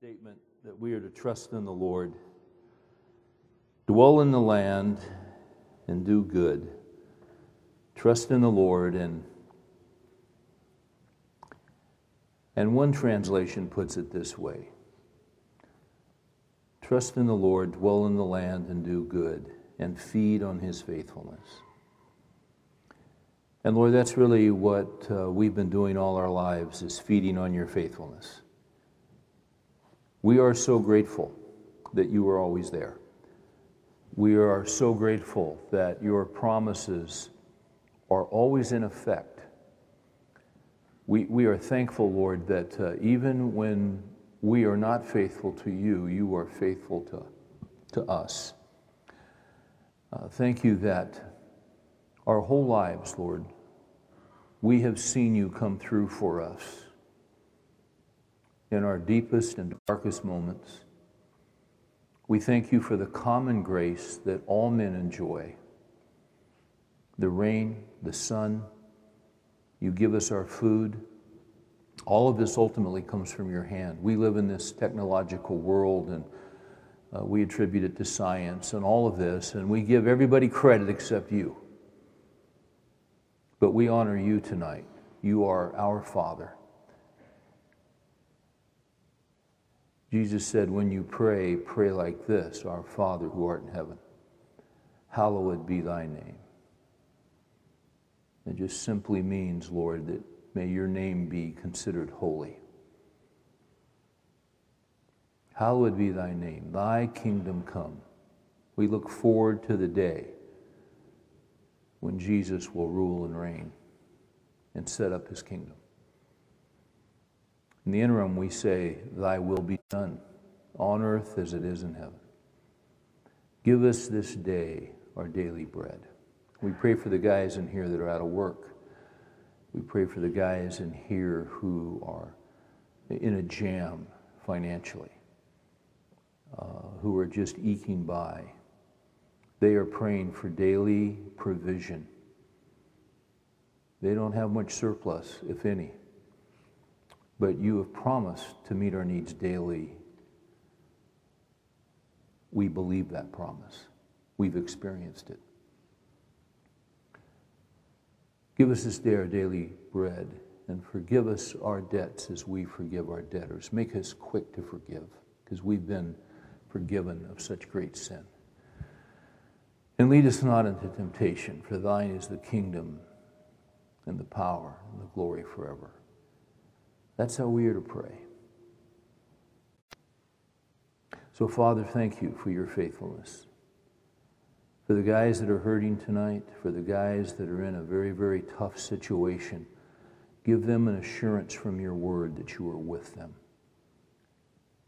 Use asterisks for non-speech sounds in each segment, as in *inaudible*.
statement that we are to trust in the Lord, dwell in the land, and do good. Trust in the Lord and and one translation puts it this way Trust in the Lord, dwell in the land, and do good, and feed on his faithfulness. And Lord, that's really what uh, we've been doing all our lives is feeding on your faithfulness. We are so grateful that you are always there. We are so grateful that your promises are always in effect. We, we are thankful, Lord, that uh, even when we are not faithful to you, you are faithful to, to us. Uh, thank you that our whole lives, Lord, we have seen you come through for us in our deepest and darkest moments. We thank you for the common grace that all men enjoy the rain, the sun, you give us our food. All of this ultimately comes from your hand. We live in this technological world and uh, we attribute it to science and all of this, and we give everybody credit except you. But we honor you tonight. You are our Father. Jesus said, When you pray, pray like this Our Father who art in heaven, hallowed be thy name. It just simply means, Lord, that may your name be considered holy. Hallowed be thy name, thy kingdom come. We look forward to the day when Jesus will rule and reign and set up his kingdom. In the interim, we say, Thy will be done on earth as it is in heaven. Give us this day our daily bread. We pray for the guys in here that are out of work. We pray for the guys in here who are in a jam financially, uh, who are just eking by. They are praying for daily provision. They don't have much surplus, if any but you have promised to meet our needs daily. We believe that promise. We've experienced it. Give us this day our daily bread and forgive us our debts as we forgive our debtors. Make us quick to forgive because we've been forgiven of such great sin. And lead us not into temptation, for thine is the kingdom and the power and the glory forever. That's how we are to pray. So, Father, thank you for your faithfulness. For the guys that are hurting tonight, for the guys that are in a very, very tough situation, give them an assurance from your word that you are with them.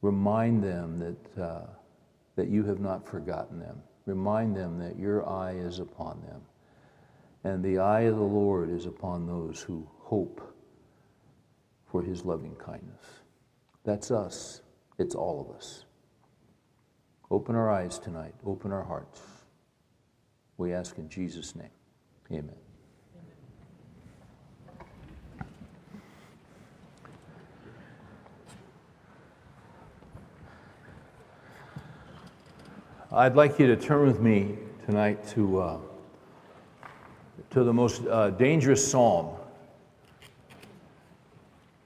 Remind them that, uh, that you have not forgotten them. Remind them that your eye is upon them. And the eye of the Lord is upon those who hope for his loving kindness. That's us. It's all of us. Open our eyes tonight. Open our hearts. We ask in Jesus' name. Amen. I'd like you to turn with me tonight to, uh, to the most uh, dangerous psalm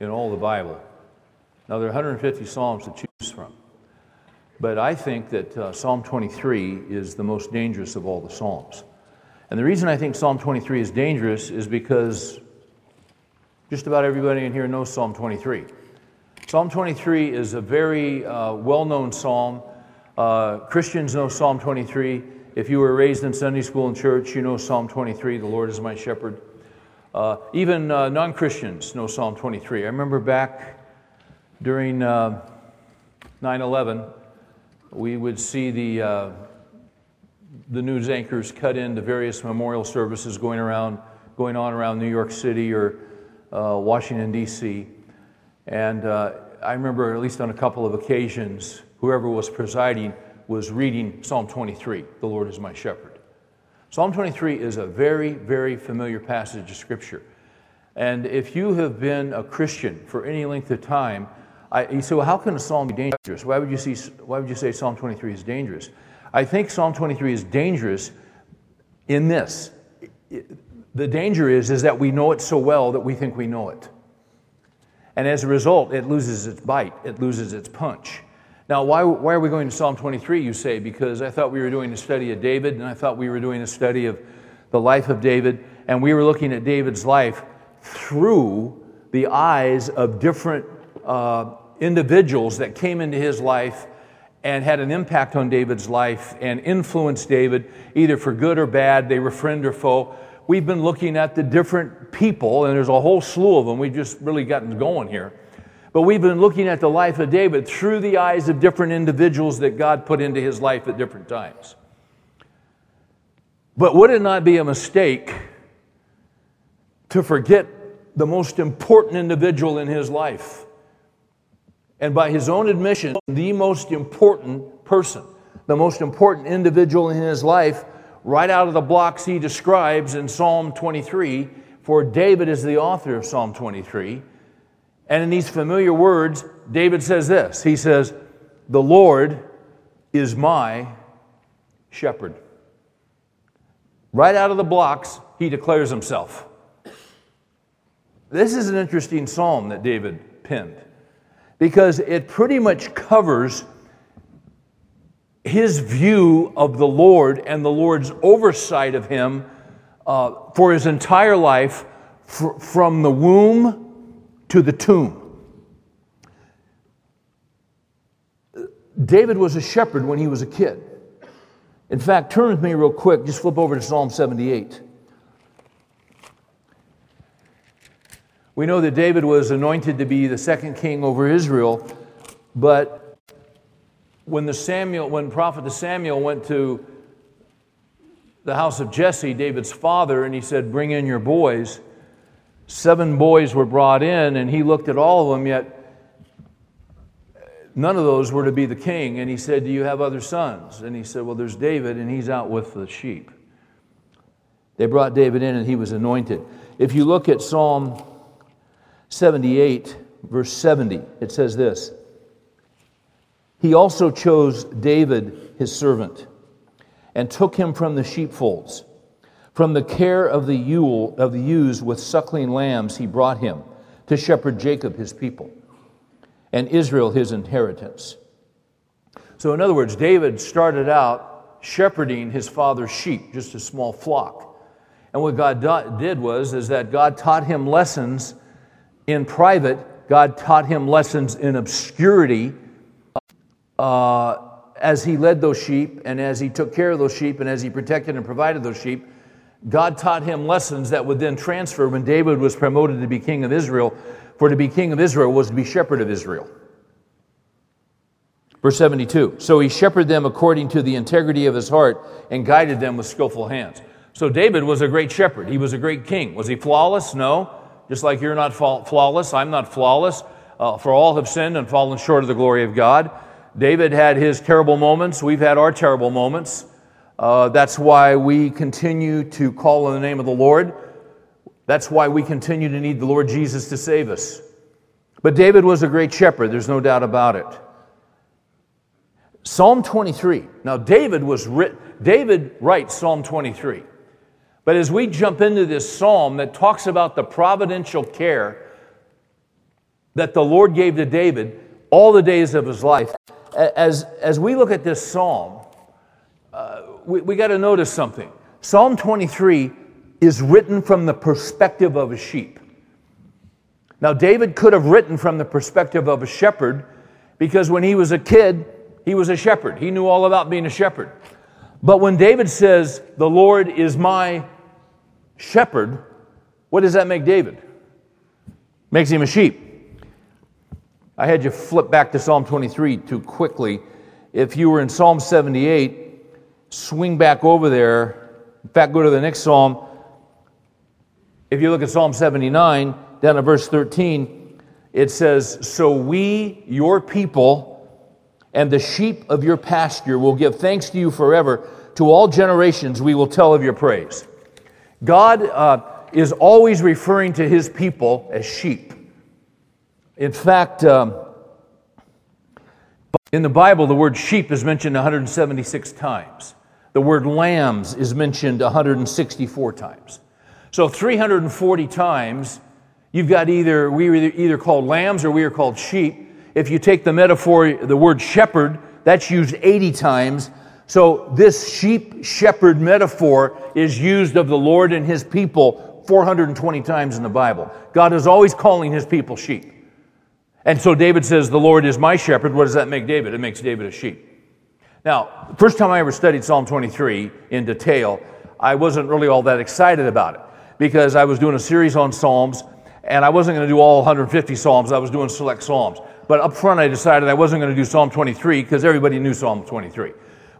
in all the Bible. Now, there are 150 Psalms to choose from. But I think that uh, Psalm 23 is the most dangerous of all the Psalms. And the reason I think Psalm 23 is dangerous is because just about everybody in here knows Psalm 23. Psalm 23 is a very uh, well known psalm. Uh, Christians know Psalm 23. If you were raised in Sunday school and church, you know Psalm 23 The Lord is my shepherd. Uh, even uh, non Christians know Psalm 23. I remember back during uh, 9 11, we would see the, uh, the news anchors cut into various memorial services going, around, going on around New York City or uh, Washington, D.C. And I remember, at least on a couple of occasions, whoever was presiding was reading Psalm 23 The Lord is my shepherd. Psalm 23 is a very, very familiar passage of Scripture. And if you have been a Christian for any length of time, I, you say, well, how can a psalm be dangerous? Why would, you see, why would you say Psalm 23 is dangerous? I think Psalm 23 is dangerous in this. The danger is, is that we know it so well that we think we know it. And as a result, it loses its bite, it loses its punch. Now, why, why are we going to Psalm 23, you say? Because I thought we were doing a study of David, and I thought we were doing a study of the life of David, and we were looking at David's life through the eyes of different uh, individuals that came into his life and had an impact on David's life and influenced David, either for good or bad. They were friend or foe we've been looking at the different people, and there's a whole slew of them. We've just really gotten going here. But we've been looking at the life of David through the eyes of different individuals that God put into his life at different times. But would it not be a mistake to forget the most important individual in his life? And by his own admission, the most important person, the most important individual in his life right out of the blocks he describes in Psalm 23, for David is the author of Psalm 23. And in these familiar words, David says this He says, The Lord is my shepherd. Right out of the blocks, he declares himself. This is an interesting psalm that David penned because it pretty much covers his view of the Lord and the Lord's oversight of him uh, for his entire life, fr- from the womb to the tomb. David was a shepherd when he was a kid. In fact, turn with me real quick, just flip over to Psalm 78. We know that David was anointed to be the second king over Israel, but when the Samuel, when prophet the Samuel went to the house of Jesse, David's father, and he said, Bring in your boys. Seven boys were brought in, and he looked at all of them, yet none of those were to be the king. And he said, Do you have other sons? And he said, Well, there's David, and he's out with the sheep. They brought David in, and he was anointed. If you look at Psalm 78, verse 70, it says this he also chose David, his servant, and took him from the sheepfolds. From the care of the ewe, of the ewes with suckling lambs, he brought him to shepherd Jacob, his people, and Israel, his inheritance. So, in other words, David started out shepherding his father's sheep, just a small flock. And what God did was is that God taught him lessons in private. God taught him lessons in obscurity uh, as he led those sheep and as he took care of those sheep and as he protected and provided those sheep, God taught him lessons that would then transfer when David was promoted to be king of Israel. For to be king of Israel was to be shepherd of Israel. Verse 72 So he shepherded them according to the integrity of his heart and guided them with skillful hands. So David was a great shepherd. He was a great king. Was he flawless? No. Just like you're not flawless, I'm not flawless. Uh, for all have sinned and fallen short of the glory of God. David had his terrible moments. We've had our terrible moments. Uh, that's why we continue to call on the name of the Lord. That's why we continue to need the Lord Jesus to save us. But David was a great shepherd, there's no doubt about it. Psalm 23. Now, David was writ- David writes Psalm 23. But as we jump into this psalm that talks about the providential care that the Lord gave to David all the days of his life, as, as we look at this psalm, we, we got to notice something. Psalm 23 is written from the perspective of a sheep. Now, David could have written from the perspective of a shepherd because when he was a kid, he was a shepherd. He knew all about being a shepherd. But when David says, The Lord is my shepherd, what does that make David? Makes him a sheep. I had you flip back to Psalm 23 too quickly. If you were in Psalm 78, swing back over there. In fact, go to the next Psalm. If you look at Psalm 79, down to verse 13, it says, So we, your people, and the sheep of your pasture will give thanks to you forever. To all generations we will tell of your praise. God uh, is always referring to his people as sheep. In fact, um, In the Bible, the word sheep is mentioned 176 times. The word lambs is mentioned 164 times. So 340 times, you've got either, we are either called lambs or we are called sheep. If you take the metaphor, the word shepherd, that's used 80 times. So this sheep shepherd metaphor is used of the Lord and his people 420 times in the Bible. God is always calling his people sheep. And so David says, The Lord is my shepherd. What does that make David? It makes David a sheep. Now, first time I ever studied Psalm 23 in detail, I wasn't really all that excited about it because I was doing a series on Psalms and I wasn't going to do all 150 Psalms. I was doing select Psalms. But up front, I decided I wasn't going to do Psalm 23 because everybody knew Psalm 23.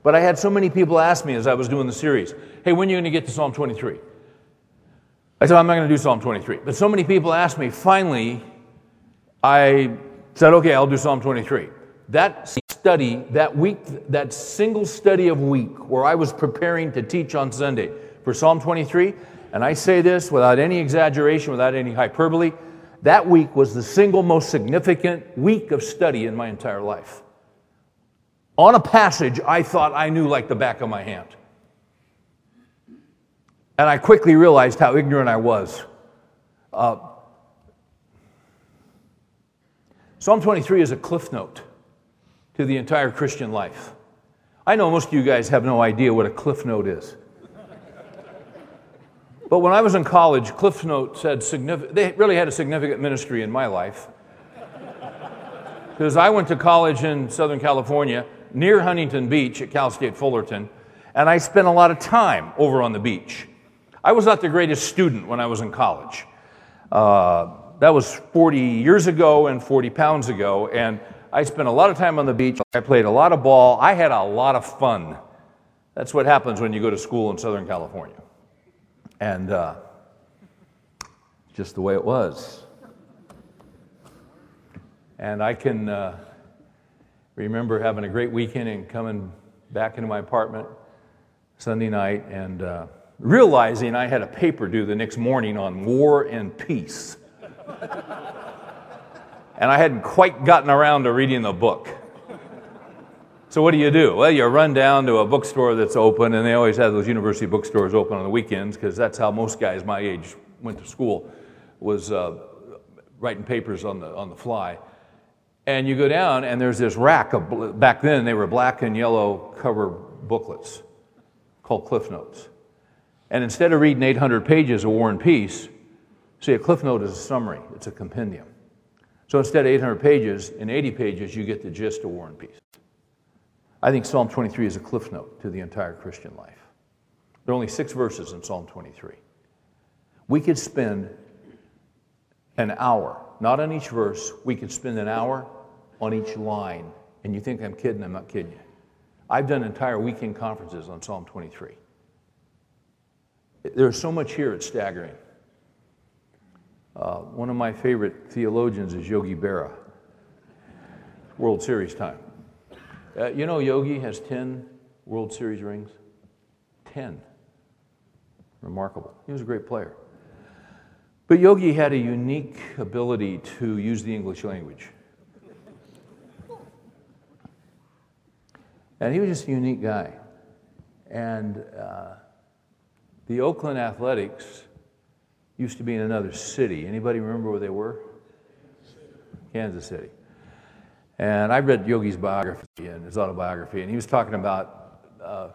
But I had so many people ask me as I was doing the series, hey, when are you going to get to Psalm 23? I said, I'm not going to do Psalm 23. But so many people asked me, finally, I said, okay, I'll do Psalm 23. That study, that week, that single study of week where I was preparing to teach on Sunday for Psalm 23, and I say this without any exaggeration, without any hyperbole, that week was the single most significant week of study in my entire life. On a passage I thought I knew like the back of my hand. And I quickly realized how ignorant I was. Uh, Psalm 23 is a cliff note to the entire Christian life. I know most of you guys have no idea what a cliff note is. But when I was in college, Cliff Note said they really had a significant ministry in my life. Because I went to college in Southern California near Huntington Beach at Cal State Fullerton, and I spent a lot of time over on the beach. I was not the greatest student when I was in college. Uh, that was 40 years ago and 40 pounds ago, and I spent a lot of time on the beach. I played a lot of ball. I had a lot of fun. That's what happens when you go to school in Southern California. And uh, just the way it was. And I can uh, remember having a great weekend and coming back into my apartment Sunday night and uh, realizing I had a paper due the next morning on war and peace. *laughs* and I hadn't quite gotten around to reading the book. So, what do you do? Well, you run down to a bookstore that's open, and they always have those university bookstores open on the weekends because that's how most guys my age went to school, was uh, writing papers on the, on the fly. And you go down, and there's this rack of, back then, they were black and yellow cover booklets called Cliff Notes. And instead of reading 800 pages of War and Peace, see, a Cliff Note is a summary, it's a compendium. So instead of 800 pages, in 80 pages, you get the gist of War and Peace. I think Psalm 23 is a cliff note to the entire Christian life. There are only six verses in Psalm 23. We could spend an hour, not on each verse, we could spend an hour on each line. And you think I'm kidding, I'm not kidding you. I've done entire weekend conferences on Psalm 23. There's so much here, it's staggering. Uh, one of my favorite theologians is Yogi Berra, World Series time. Uh, you know, Yogi has 10 World Series rings? 10. Remarkable. He was a great player. But Yogi had a unique ability to use the English language. And he was just a unique guy. And uh, the Oakland Athletics used to be in another city. Anybody remember where they were? Kansas City. And I read Yogi's biography and his autobiography, and he was talking about uh,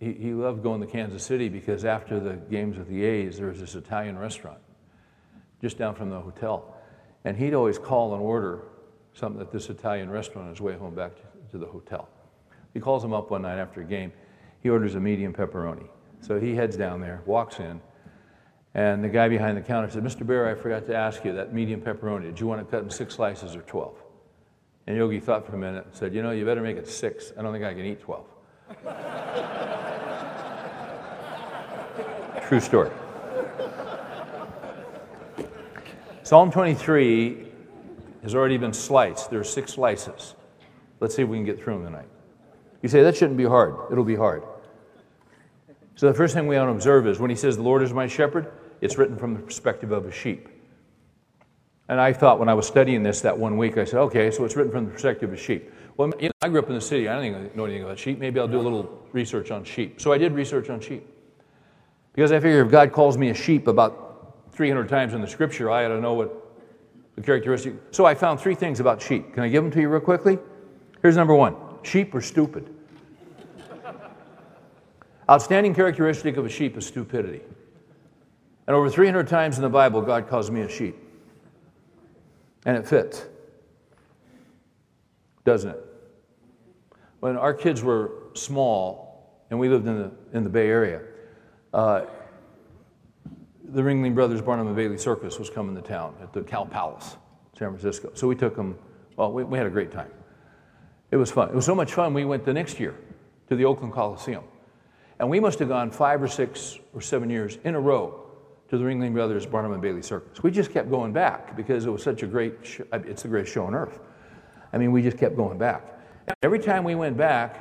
he, he loved going to Kansas City because after the games with the A's, there was this Italian restaurant just down from the hotel. And he'd always call and order something at this Italian restaurant on his way home back to, to the hotel. He calls him up one night after a game. He orders a medium pepperoni. So he heads down there, walks in, and the guy behind the counter said, Mr. Berra, I forgot to ask you that medium pepperoni. Did you want to cut in six slices or 12? And Yogi thought for a minute and said, You know, you better make it six. I don't think I can eat 12. *laughs* True story. Psalm 23 has already been sliced. There are six slices. Let's see if we can get through them tonight. You say, That shouldn't be hard. It'll be hard. So, the first thing we want to observe is when he says, The Lord is my shepherd, it's written from the perspective of a sheep. And I thought when I was studying this that one week, I said, okay, so it's written from the perspective of a sheep. Well, you know, I grew up in the city. I don't know anything about sheep. Maybe I'll do a little research on sheep. So I did research on sheep. Because I figure if God calls me a sheep about 300 times in the scripture, I ought to know what the characteristic. So I found three things about sheep. Can I give them to you real quickly? Here's number one sheep are stupid. Outstanding characteristic of a sheep is stupidity. And over 300 times in the Bible, God calls me a sheep. And it fits, doesn't it? When our kids were small and we lived in the, in the Bay Area, uh, the Ringling Brothers Barnum and Bailey Circus was coming to town at the Cow Palace, San Francisco. So we took them, well, we, we had a great time. It was fun. It was so much fun, we went the next year to the Oakland Coliseum. And we must have gone five or six or seven years in a row to the Ringling Brothers Barnum and Bailey Circus. We just kept going back because it was such a great, show. it's the greatest show on earth. I mean, we just kept going back. Every time we went back,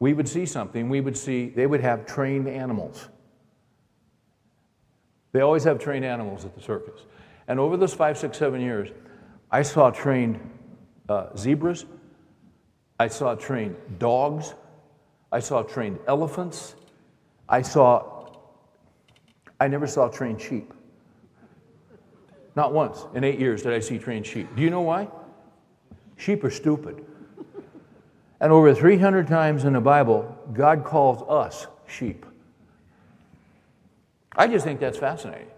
we would see something. We would see, they would have trained animals. They always have trained animals at the circus. And over those five, six, seven years, I saw trained uh, zebras, I saw trained dogs, I saw trained elephants, I saw, I never saw trained sheep. Not once in eight years did I see trained sheep. Do you know why? Sheep are stupid. And over 300 times in the Bible, God calls us sheep. I just think that's fascinating.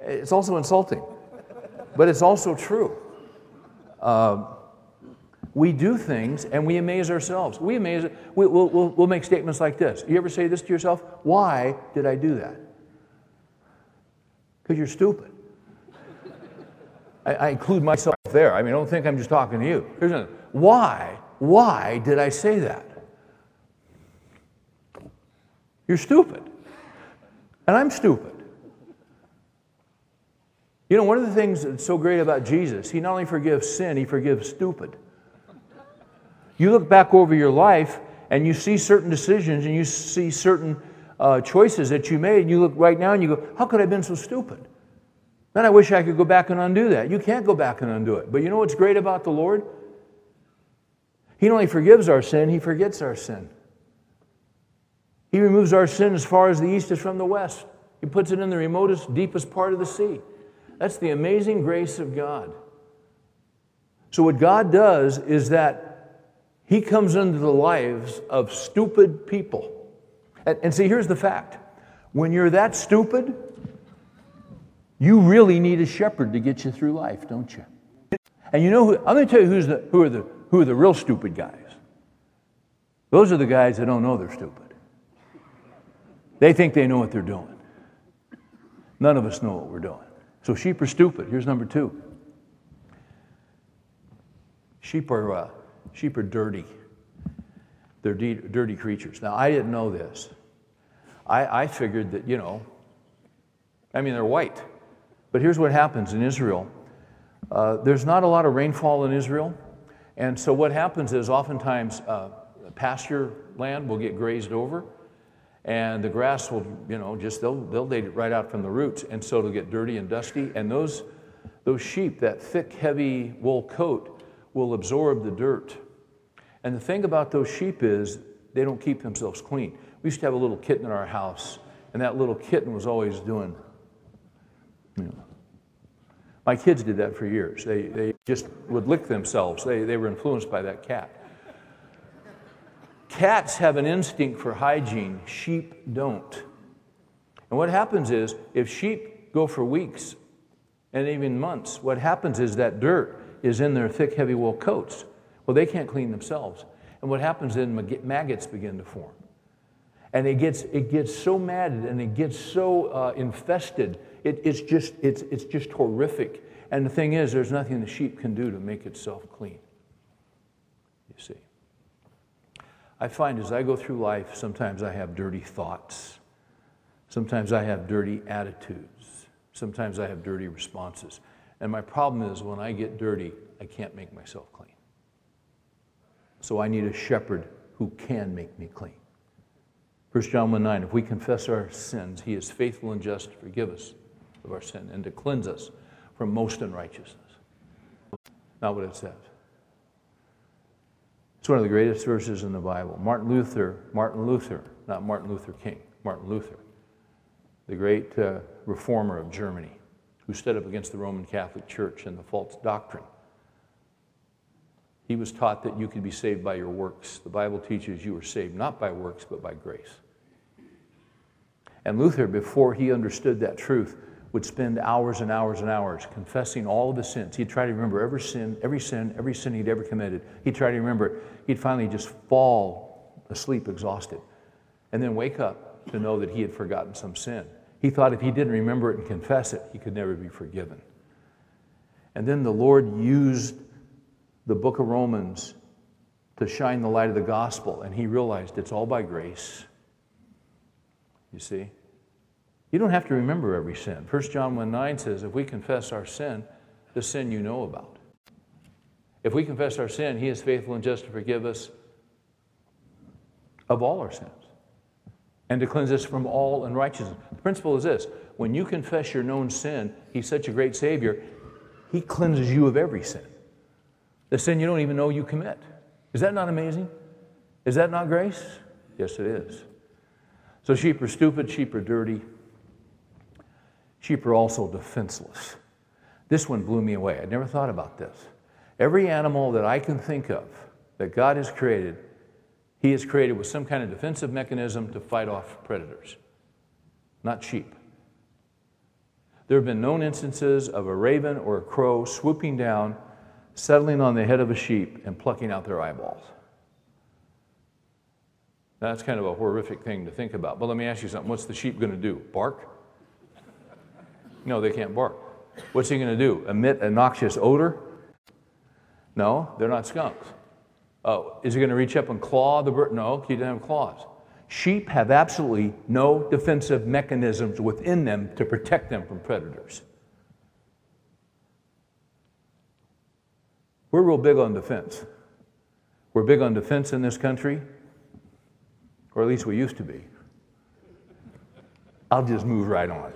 It's also insulting, but it's also true. Uh, we do things and we amaze ourselves. We amaze, we, will we'll, we'll make statements like this. You ever say this to yourself? Why did I do that? Because you're stupid. I, I, include myself there. I mean, don't think I'm just talking to you. Here's another. Why? Why did I say that? You're stupid. And I'm stupid. You know, one of the things that's so great about Jesus, he not only forgives sin, he forgives stupid. You look back over your life and you see certain decisions and you see certain uh, choices that you made, and you look right now and you go, How could I have been so stupid? Man, I wish I could go back and undo that. You can't go back and undo it. But you know what's great about the Lord? He not only forgives our sin, He forgets our sin. He removes our sin as far as the east is from the west. He puts it in the remotest, deepest part of the sea. That's the amazing grace of God. So, what God does is that He comes into the lives of stupid people. And, and see, here's the fact when you're that stupid, you really need a shepherd to get you through life, don't you? And you know who, I'm going to tell you who's the, who, are the, who are the real stupid guys. Those are the guys that don't know they're stupid. They think they know what they're doing. None of us know what we're doing. So sheep are stupid. Here's number two. Sheep are, uh, sheep are dirty. They're de- dirty creatures. Now, I didn't know this. I, I figured that, you know, I mean, they're white. But here's what happens in Israel uh, there's not a lot of rainfall in Israel. And so what happens is oftentimes uh, pasture land will get grazed over and the grass will, you know, just they'll, they'll date it right out from the roots. And so it'll get dirty and dusty. And those, those sheep, that thick, heavy wool coat, will absorb the dirt. And the thing about those sheep is they don't keep themselves clean. We used to have a little kitten in our house, and that little kitten was always doing, you know, my kids did that for years. They, they just would lick themselves. They, they were influenced by that cat. Cats have an instinct for hygiene, sheep don't. And what happens is, if sheep go for weeks and even months, what happens is that dirt is in their thick, heavy wool coats. Well, they can't clean themselves. And what happens then, maggots begin to form. And it gets, it gets so matted and it gets so uh, infested it, it's, just, it's, it's just horrific. And the thing is, there's nothing the sheep can do to make itself clean. You see. I find as I go through life, sometimes I have dirty thoughts. Sometimes I have dirty attitudes. Sometimes I have dirty responses. And my problem is when I get dirty, I can't make myself clean. So I need a shepherd who can make me clean. 1 John 1 9, if we confess our sins, he is faithful and just to forgive us of our sin and to cleanse us from most unrighteousness. Not what it says. It's one of the greatest verses in the Bible. Martin Luther, Martin Luther, not Martin Luther King, Martin Luther, the great uh, reformer of Germany, who stood up against the Roman Catholic Church and the false doctrine. He was taught that you could be saved by your works. The Bible teaches you are saved not by works, but by grace. And Luther, before he understood that truth, would spend hours and hours and hours confessing all of his sins. He'd try to remember every sin, every sin, every sin he'd ever committed. He'd try to remember it. He'd finally just fall asleep exhausted and then wake up to know that he had forgotten some sin. He thought if he didn't remember it and confess it, he could never be forgiven. And then the Lord used the book of Romans to shine the light of the gospel, and he realized it's all by grace. You see? You don't have to remember every sin. 1 John 1 9 says, if we confess our sin, the sin you know about. If we confess our sin, He is faithful and just to forgive us of all our sins and to cleanse us from all unrighteousness. The principle is this when you confess your known sin, He's such a great Savior, He cleanses you of every sin. The sin you don't even know you commit. Is that not amazing? Is that not grace? Yes, it is. So sheep are stupid, sheep are dirty. Sheep are also defenseless. This one blew me away. I never thought about this. Every animal that I can think of that God has created, He has created with some kind of defensive mechanism to fight off predators, not sheep. There have been known instances of a raven or a crow swooping down, settling on the head of a sheep, and plucking out their eyeballs. That's kind of a horrific thing to think about. But let me ask you something. What's the sheep going to do? Bark? No, they can't bark. What's he going to do? Emit a noxious odor? No, they're not skunks. Oh, is he going to reach up and claw the bird? No, he doesn't have claws. Sheep have absolutely no defensive mechanisms within them to protect them from predators. We're real big on defense. We're big on defense in this country, or at least we used to be. I'll just move right on.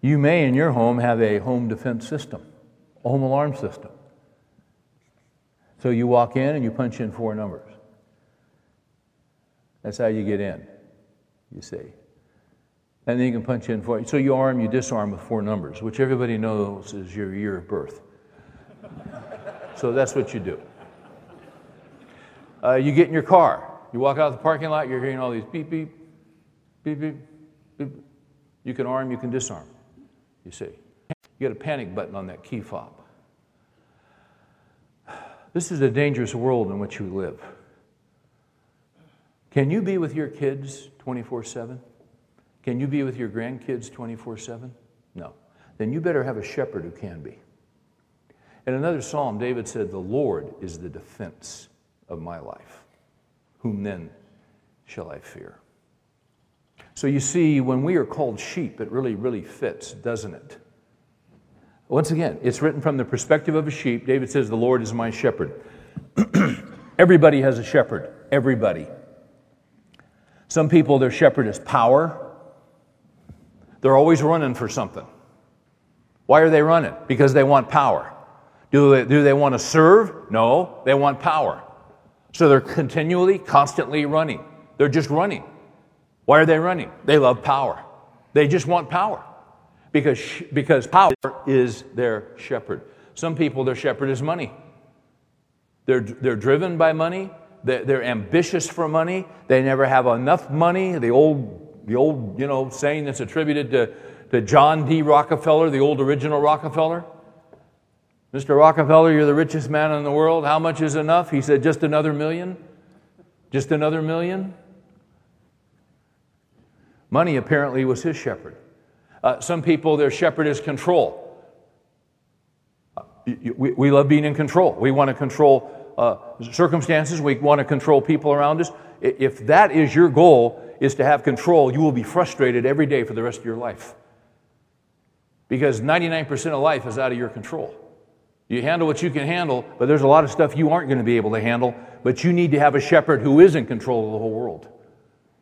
You may in your home have a home defense system, a home alarm system. So you walk in and you punch in four numbers. That's how you get in, you see. And then you can punch in four. So you arm, you disarm with four numbers, which everybody knows is your year of birth. so that's what you do. Uh, you get in your car. You walk out of the parking lot, you're hearing all these beep, beep, beep, beep, beep. You can arm, you can disarm you see. You got a panic button on that key fob. This is a dangerous world in which we live. Can you be with your kids 24 7? Can you be with your grandkids 24 7? No. Then you better have a shepherd who can be. In another psalm, David said, The Lord is the defense of my life. Whom then shall I fear? So you see, when we are called sheep, it really, really fits, doesn't it? Once again, it's written from the perspective of a sheep. David says, The Lord is my shepherd. *clears throat* Everybody has a shepherd. Everybody. Some people, their shepherd is power. They're always running for something. Why are they running? Because they want power. Do they, do they want to serve? No, they want power. So they're continually, constantly running. They're just running. Why are they running? They love power. They just want power because, because power is their shepherd. Some people, their shepherd is money. They're, they're driven by money. They're, they're ambitious for money. They never have enough money. The old, the old you know, saying that's attributed to, to John D. Rockefeller, the old original Rockefeller. Mr. Rockefeller, you're the richest man in the world. How much is enough? He said, just another million. Just another million. Money apparently was his shepherd. Uh, some people, their shepherd is control. Uh, we, we, love being in control. We want to control uh, circumstances. We want to control people around us. If that is your goal, is to have control, you will be frustrated every day for the rest of your life. Because 99% of life is out of your control. You handle what you can handle, but there's a lot of stuff you aren't going to be able to handle, but you need to have a shepherd who is in control of the whole world.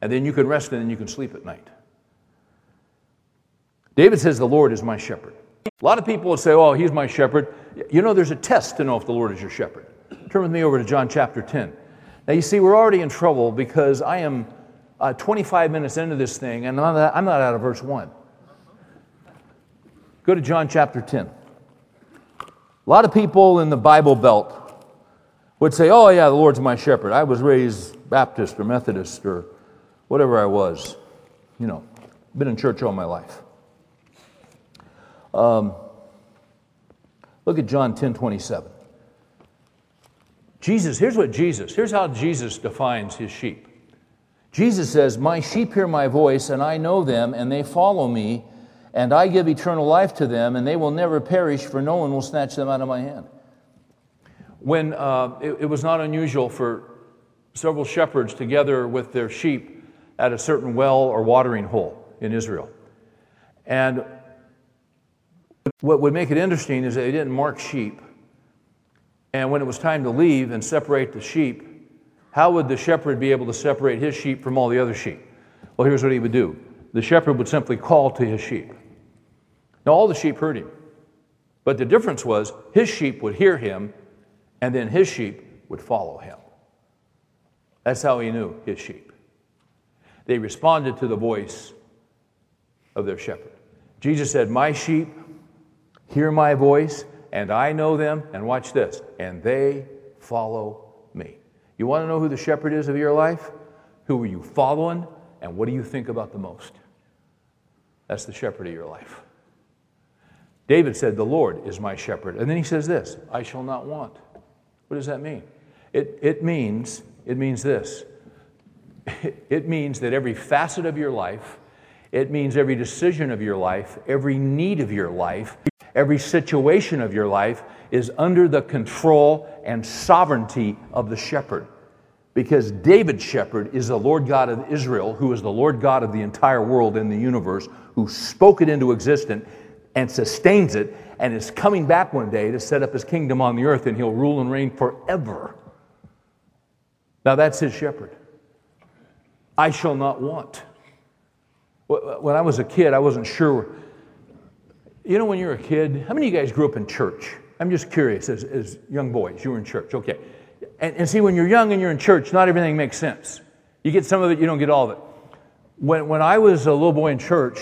And then you can rest and then you can sleep at night. David says, The Lord is my shepherd. A lot of people will say, Oh, he's my shepherd. You know, there's a test to know if the Lord is your shepherd. Turn with me over to John chapter 10. Now, you see, we're already in trouble because I am uh, 25 minutes into this thing and I'm not, out of verse 1. Go to John chapter 10. A lot of people in the Bible Belt would say, Oh, yeah, the Lord's my shepherd. I was raised Baptist or Methodist or whatever I was. You know, been in church all my life. Um, look at John 10 27. Jesus, here's what Jesus, here's how Jesus defines his sheep. Jesus says, My sheep hear my voice, and I know them, and they follow me, and I give eternal life to them, and they will never perish, for no one will snatch them out of my hand. When uh, it, it was not unusual for several shepherds together with their sheep at a certain well or watering hole in Israel. And what would make it interesting is they didn't mark sheep. And when it was time to leave and separate the sheep, how would the shepherd be able to separate his sheep from all the other sheep? Well, here's what he would do the shepherd would simply call to his sheep. Now, all the sheep heard him. But the difference was his sheep would hear him, and then his sheep would follow him. That's how he knew his sheep. They responded to the voice of their shepherd. Jesus said, My sheep hear my voice, and I know them, and watch this, and they follow. You want to know who the shepherd is of your life? Who are you following, and what do you think about the most? That's the shepherd of your life. David said, The Lord is my shepherd. And then he says this I shall not want. What does that mean? It, it means it means this. *laughs* It means that every facet of your life, it means every decision of your life, every need of your life, every situation of your life is under the control and sovereignty of the shepherd. Because David's shepherd is the Lord God of Israel, who is the Lord God of the entire world and the universe, who spoke it into existence and sustains it, and is coming back one day to set up his kingdom on the earth, and he'll rule and reign forever. Now, that's his shepherd. I shall not want. When I was a kid, I wasn't sure. You know, when you're a kid, how many of you guys grew up in church? I'm just curious, as, as young boys, you were in church. Okay. And, and see, when you're young and you're in church, not everything makes sense. You get some of it, you don't get all of it. When, when I was a little boy in church,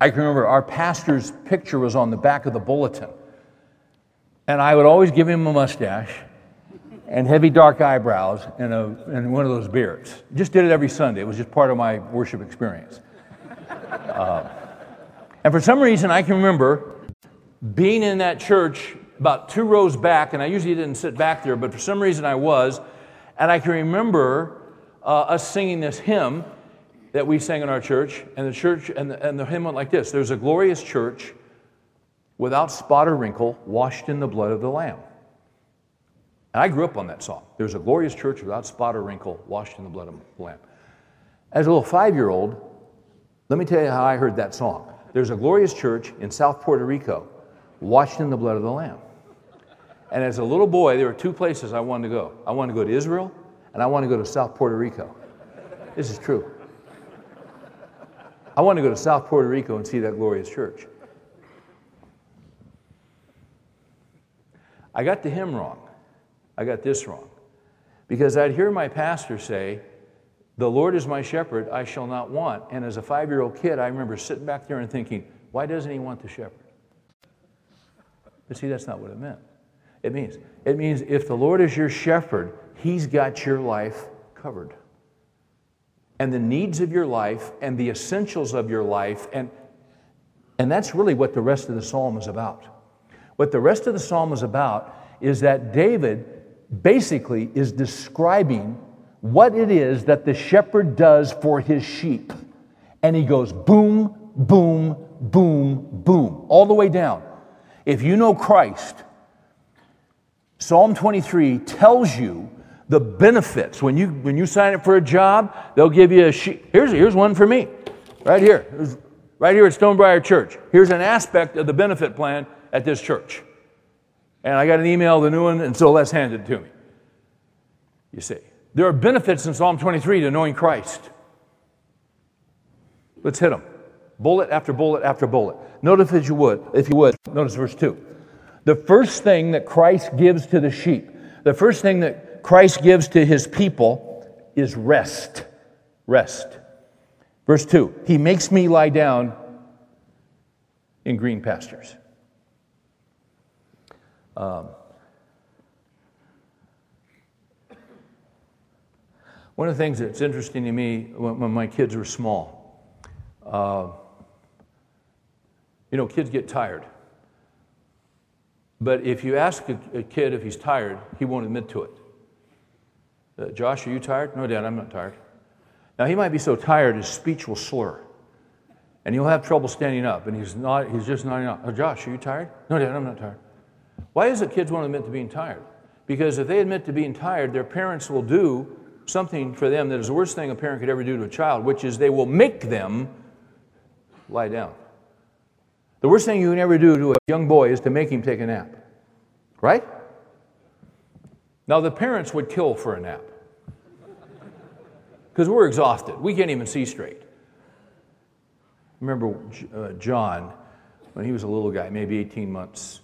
I can remember our pastor's picture was on the back of the bulletin. And I would always give him a mustache and heavy dark eyebrows and, a, and one of those beards. Just did it every Sunday. It was just part of my worship experience. Uh, *laughs* and for some reason, I can remember being in that church about two rows back, and I usually didn't sit back there, but for some reason I was. And I can remember uh, us singing this hymn that we sang in our church, and the church and the, and the hymn went like this: "There's a glorious church, without spot or wrinkle, washed in the blood of the Lamb." And I grew up on that song. There's a glorious church without spot or wrinkle, washed in the blood of the Lamb. As a little five year old, let me tell you how I heard that song. There's a glorious church in South Puerto Rico, washed in the blood of the Lamb. And as a little boy, there were two places I wanted to go. I wanted to go to Israel, and I wanted to go to South Puerto Rico. This is true. I wanted to go to South Puerto Rico and see that glorious church. I got the hymn wrong. I got this wrong. Because I'd hear my pastor say, The Lord is my shepherd, I shall not want. And as a five year old kid, I remember sitting back there and thinking, Why doesn't he want the shepherd? But see, that's not what it meant. It means, it means if the Lord is your shepherd, he's got your life covered. And the needs of your life and the essentials of your life, and, and that's really what the rest of the psalm is about. What the rest of the psalm is about is that David basically is describing what it is that the shepherd does for his sheep. And he goes boom, boom, boom, boom, all the way down. If you know Christ, Psalm 23 tells you the benefits. When you, when you sign up for a job, they'll give you a sheet. Here's, here's one for me, right here. right here at Stonebriar Church. Here's an aspect of the benefit plan at this church. And I got an email, the new one, and so Les handed it to me. You see, there are benefits in Psalm 23 to knowing Christ. Let's hit them. Bullet after bullet after bullet. Notice if you would, if you would, notice verse 2. The first thing that Christ gives to the sheep, the first thing that Christ gives to his people is rest. Rest. Verse 2 He makes me lie down in green pastures. Um, one of the things that's interesting to me when, my kids were small, uh, you know, kids get tired. But if you ask a, a, kid if he's tired, he won't admit to it. Uh, Josh, are you tired? No, Dad, I'm not tired. Now, he might be so tired his speech will slur. And he'll have trouble standing up, and he's, not, he's just off. Oh, Josh, are you tired? No, Dad, I'm not tired. Why is it kids won't admit to being tired? Because if they admit to being tired, their parents will do something for them that is the worst thing a parent could ever do to a child, which is they will make them lie down. The worst thing you can ever do to a young boy is to make him take a nap. Right? Now, the parents would kill for a nap because we're exhausted. We can't even see straight. Remember uh, John, when he was a little guy, maybe 18 months,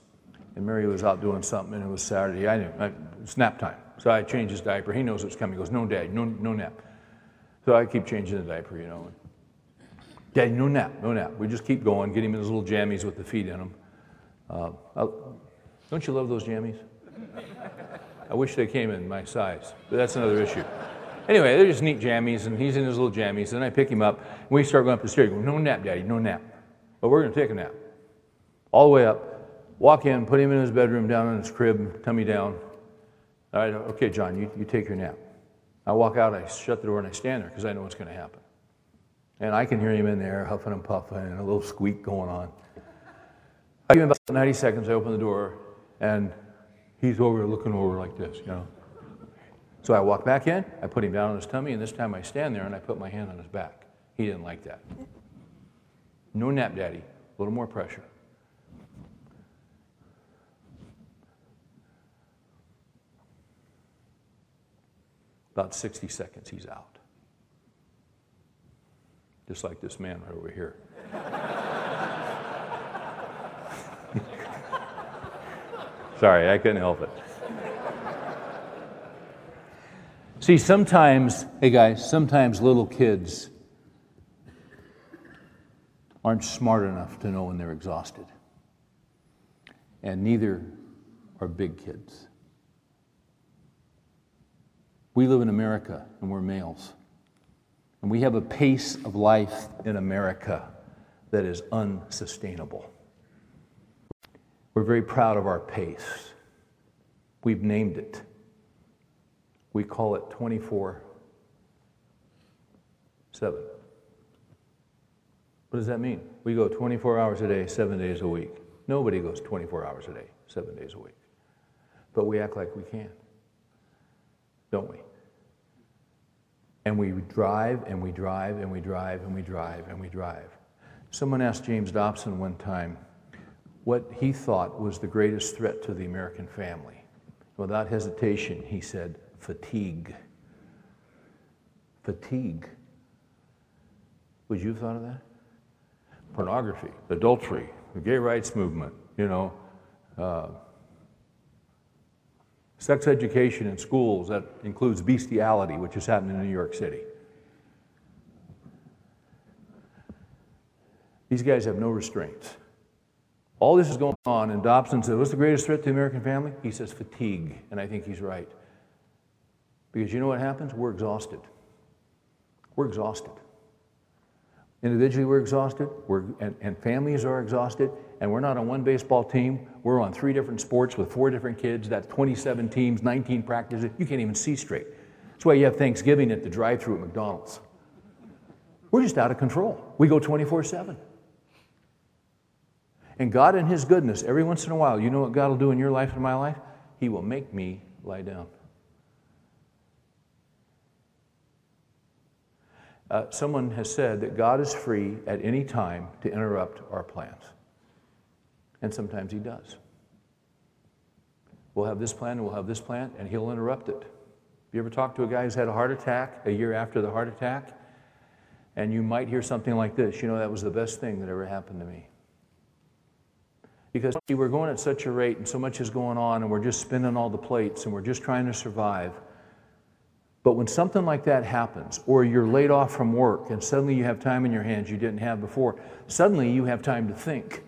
and Mary was out doing something, and it was Saturday. I knew it's nap time, so I change his diaper. He knows it's coming. He goes, "No, Dad, no, no nap." So I keep changing the diaper, you know. Dad, no nap, no nap. We just keep going, get him in his little jammies with the feet in them. Uh, don't you love those jammies? I wish they came in my size, but that's another issue. Anyway, they're just neat jammies, and he's in his little jammies. And I pick him up, and we start going up the stairs. Go, no nap, Daddy, no nap. But we're going to take a nap. All the way up, walk in, put him in his bedroom, down in his crib, tummy down. Okay, John, you, you take your nap. I walk out, I shut the door, and I stand there because I know what's going to happen. And I can hear him in there huffing and puffing and a little squeak going on. I give him about 90 seconds, I open the door, and he's over looking over like this, you know. So I walk back in, I put him down on his tummy, and this time I stand there and I put my hand on his back. He didn't like that. No nap, Daddy. A little more pressure. About 60 seconds, he's out. Just like this man right over here. *laughs* Sorry, I couldn't help it. See, sometimes, hey guys, sometimes little kids aren't smart enough to know when they're exhausted. And neither are big kids. We live in America and we're males. And we have a pace of life in America that is unsustainable. We're very proud of our pace. We've named it. We call it 24 7. What does that mean? We go 24 hours a day, seven days a week. Nobody goes 24 hours a day, seven days a week. But we act like we can, don't we? And we drive and we drive and we drive and we drive and we drive. Someone asked James Dobson one time what he thought was the greatest threat to the American family. Without hesitation, he said, fatigue. Fatigue. Would you have thought of that? Pornography, adultery, the gay rights movement, you know, uh, Sex education in schools, that includes bestiality, which is happening in New York City. These guys have no restraints. All this is going on, and Dobson says, What's the greatest threat to the American family? He says, Fatigue. And I think he's right. Because you know what happens? We're exhausted. We're exhausted. Individually, we're exhausted, we're, and, and families are exhausted, and we're not on one baseball team. We're on three different sports with four different kids. That's 27 teams, 19 practices. You can't even see straight. That's why you have Thanksgiving at the drive through at McDonald's. We're just out of control. We go 24 7. And God, in His goodness, every once in a while, you know what God will do in your life and my life? He will make me lie down. Uh, someone has said that God is free at any time to interrupt our plans. And sometimes He does. We'll have this plan and we'll have this plan, and He'll interrupt it. Have you ever talked to a guy who's had a heart attack a year after the heart attack? And you might hear something like this you know, that was the best thing that ever happened to me. Because we're going at such a rate and so much is going on, and we're just spinning all the plates and we're just trying to survive. But when something like that happens, or you're laid off from work and suddenly you have time in your hands you didn't have before, suddenly you have time to think.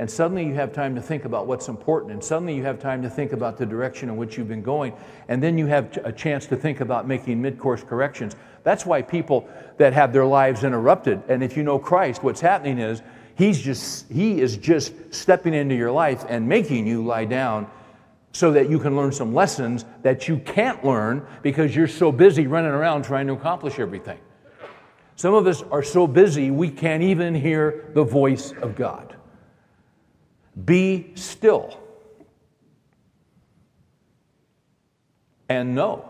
And suddenly you have time to think about what's important. And suddenly you have time to think about the direction in which you've been going. And then you have a chance to think about making mid course corrections. That's why people that have their lives interrupted, and if you know Christ, what's happening is he's just, he is just stepping into your life and making you lie down so that you can learn some lessons that you can't learn because you're so busy running around trying to accomplish everything. Some of us are so busy we can't even hear the voice of God. Be still and know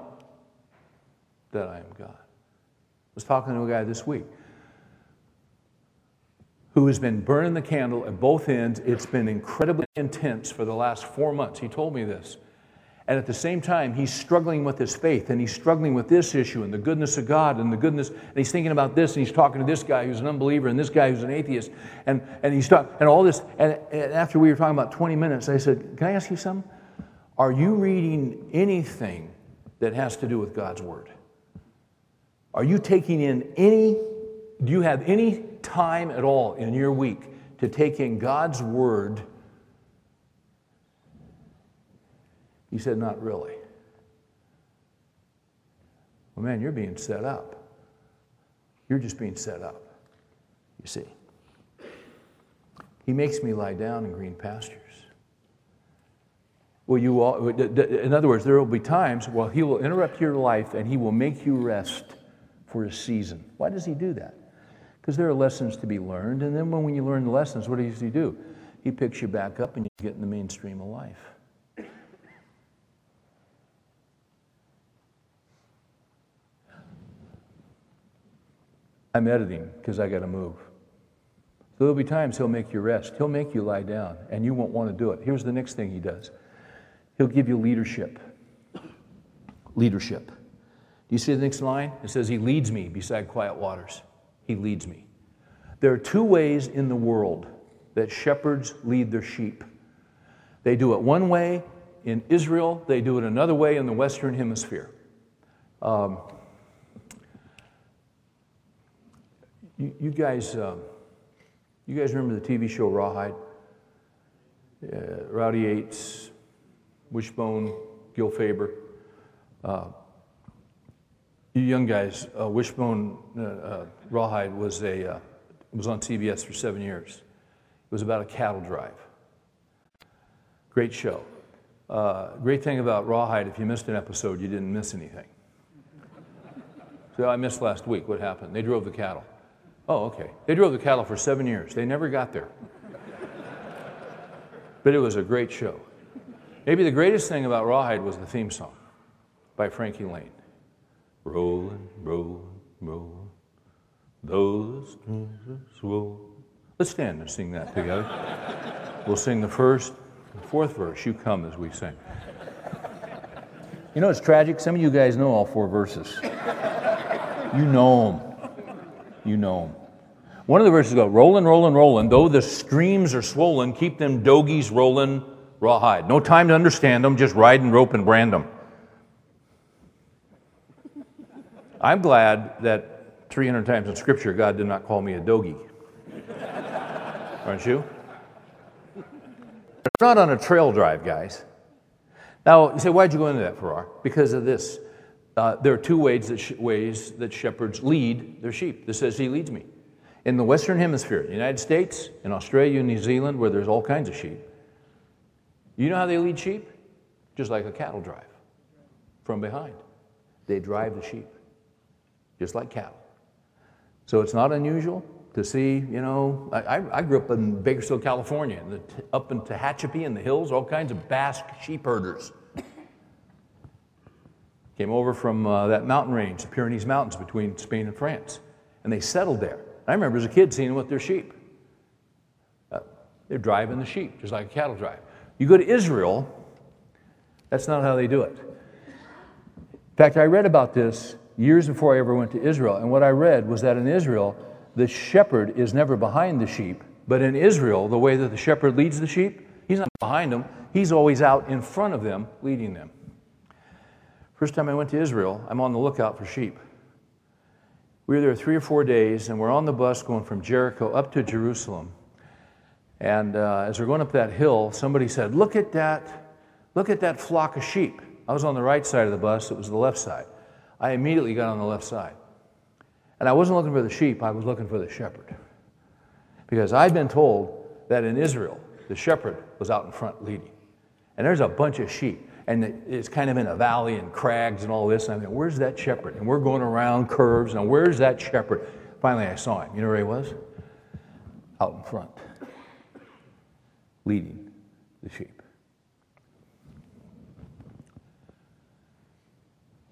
that I am God. I was talking to a guy this week who has been burning the candle at both ends. It's been incredibly intense for the last four months. He told me this. And at the same time, he's struggling with his faith and he's struggling with this issue and the goodness of God and the goodness, and he's thinking about this and he's talking to this guy who's an unbeliever and this guy who's an atheist and, and he's talking, and all this. And, and after we were talking about 20 minutes, I said, Can I ask you something? Are you reading anything that has to do with God's Word? Are you taking in any, do you have any time at all in your week to take in God's Word He said, Not really. Well, man, you're being set up. You're just being set up, you see. He makes me lie down in green pastures. Well, you all, in other words, there will be times, well, he will interrupt your life and he will make you rest for a season. Why does he do that? Because there are lessons to be learned, and then when you learn the lessons, what does he do? He picks you back up and you get in the mainstream of life. I'm editing because I got to move. So there'll be times he'll make you rest. He'll make you lie down, and you won't want to do it. Here's the next thing he does He'll give you leadership. Leadership. Do you see the next line? It says, He leads me beside quiet waters. He leads me. There are two ways in the world that shepherds lead their sheep. They do it one way in Israel, they do it another way in the Western Hemisphere. Um, You, you guys, uh, you guys remember the TV show Rawhide? Uh, Rowdy Yates, Wishbone, Gil Favor. Uh, you young guys, uh, Wishbone uh, uh, Rawhide was a was on CBS for seven years. It was about a cattle drive. Great show. great thing about Rawhide, if you missed an episode, you didn't miss anything. So I missed last week. What happened? They drove the cattle. Oh, okay. They drove the cattle for seven years. They never got there. but it was a great show. Maybe the greatest thing about Rawhide was the theme song by Frankie Laine. Rolling, rolling, rolling, those roll. Let's stand and sing that together. we'll sing the first, the fourth verse. You come as we sing. You know, it's tragic. Some of you guys know all four verses. You know them. You know them. One of the verses go, rolling, rolling, rolling. Though the streams are swollen, keep them dogies rolling rawhide. No time to understand them, just ride and rope and brand them. I'm glad that 300 times in Scripture God did not call me a dogie. Aren't you? We're not on a trail drive, guys. Now, you say, why'd you go into that, Farrar? Because of this. Uh, there are two ways that, sh- ways that shepherds lead their sheep. This says, He leads me. In the Western Hemisphere, the United States, in Australia, New Zealand, where there's all kinds of sheep, you know how they lead sheep? Just like a cattle drive from behind. They drive the sheep, just like cattle. So it's not unusual to see, you know, I, I grew up in Bakersfield, California, the, up in Tehachapi in the hills, all kinds of Basque sheep herders. Came over from uh, that mountain range, the Pyrenees Mountains between Spain and France, and they settled there. I remember as a kid seeing them with their sheep. Uh, they're driving the sheep, just like a cattle drive. You go to Israel, that's not how they do it. In fact, I read about this years before I ever went to Israel. And what I read was that in Israel, the shepherd is never behind the sheep, but in Israel, the way that the shepherd leads the sheep, he's not behind them, he's always out in front of them, leading them. First time I went to Israel, I'm on the lookout for sheep. We were there three or four days, and we're on the bus going from Jericho up to Jerusalem. And uh, as we're going up that hill, somebody said, Look at that, look at that flock of sheep. I was on the right side of the bus, it was the left side. I immediately got on the left side. And I wasn't looking for the sheep, I was looking for the shepherd. Because I'd been told that in Israel, the shepherd was out in front leading. And there's a bunch of sheep. And it's kind of in a valley and crags and all this. And I mean, where's that shepherd? And we're going around curves. And where's that shepherd? Finally, I saw him. You know where he was? Out in front, leading the sheep.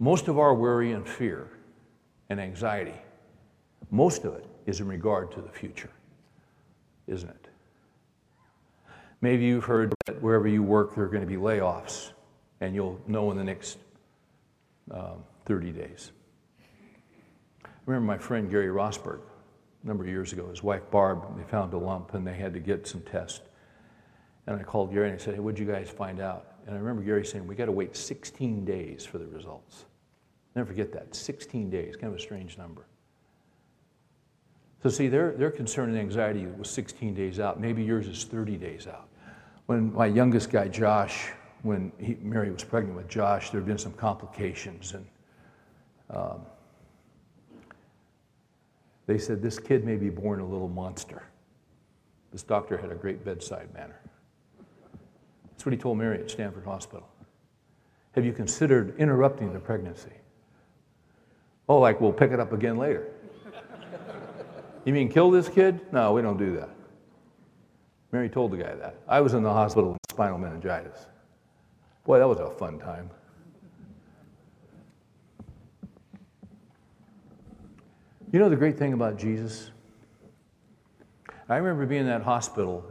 Most of our worry and fear and anxiety, most of it is in regard to the future, isn't it? Maybe you've heard that wherever you work, there are going to be layoffs, and you'll know in the next um, 30 days. I remember my friend Gary Rosberg, a number of years ago, his wife Barb, they found a lump and they had to get some tests. And I called Gary and I said, Hey, what'd you guys find out? And I remember Gary saying, We got to wait 16 days for the results. Never forget that 16 days, kind of a strange number. So, see, their, their concern and anxiety was 16 days out. Maybe yours is 30 days out. When my youngest guy, Josh, when he, Mary was pregnant with Josh, there had been some complications. And um, they said, This kid may be born a little monster. This doctor had a great bedside manner. That's what he told Mary at Stanford Hospital. Have you considered interrupting the pregnancy? Oh, like we'll pick it up again later. *laughs* You mean kill this kid? No, we don't do that. Mary told the guy that. I was in the hospital with spinal meningitis. Boy, that was a fun time. You know the great thing about Jesus? I remember being in that hospital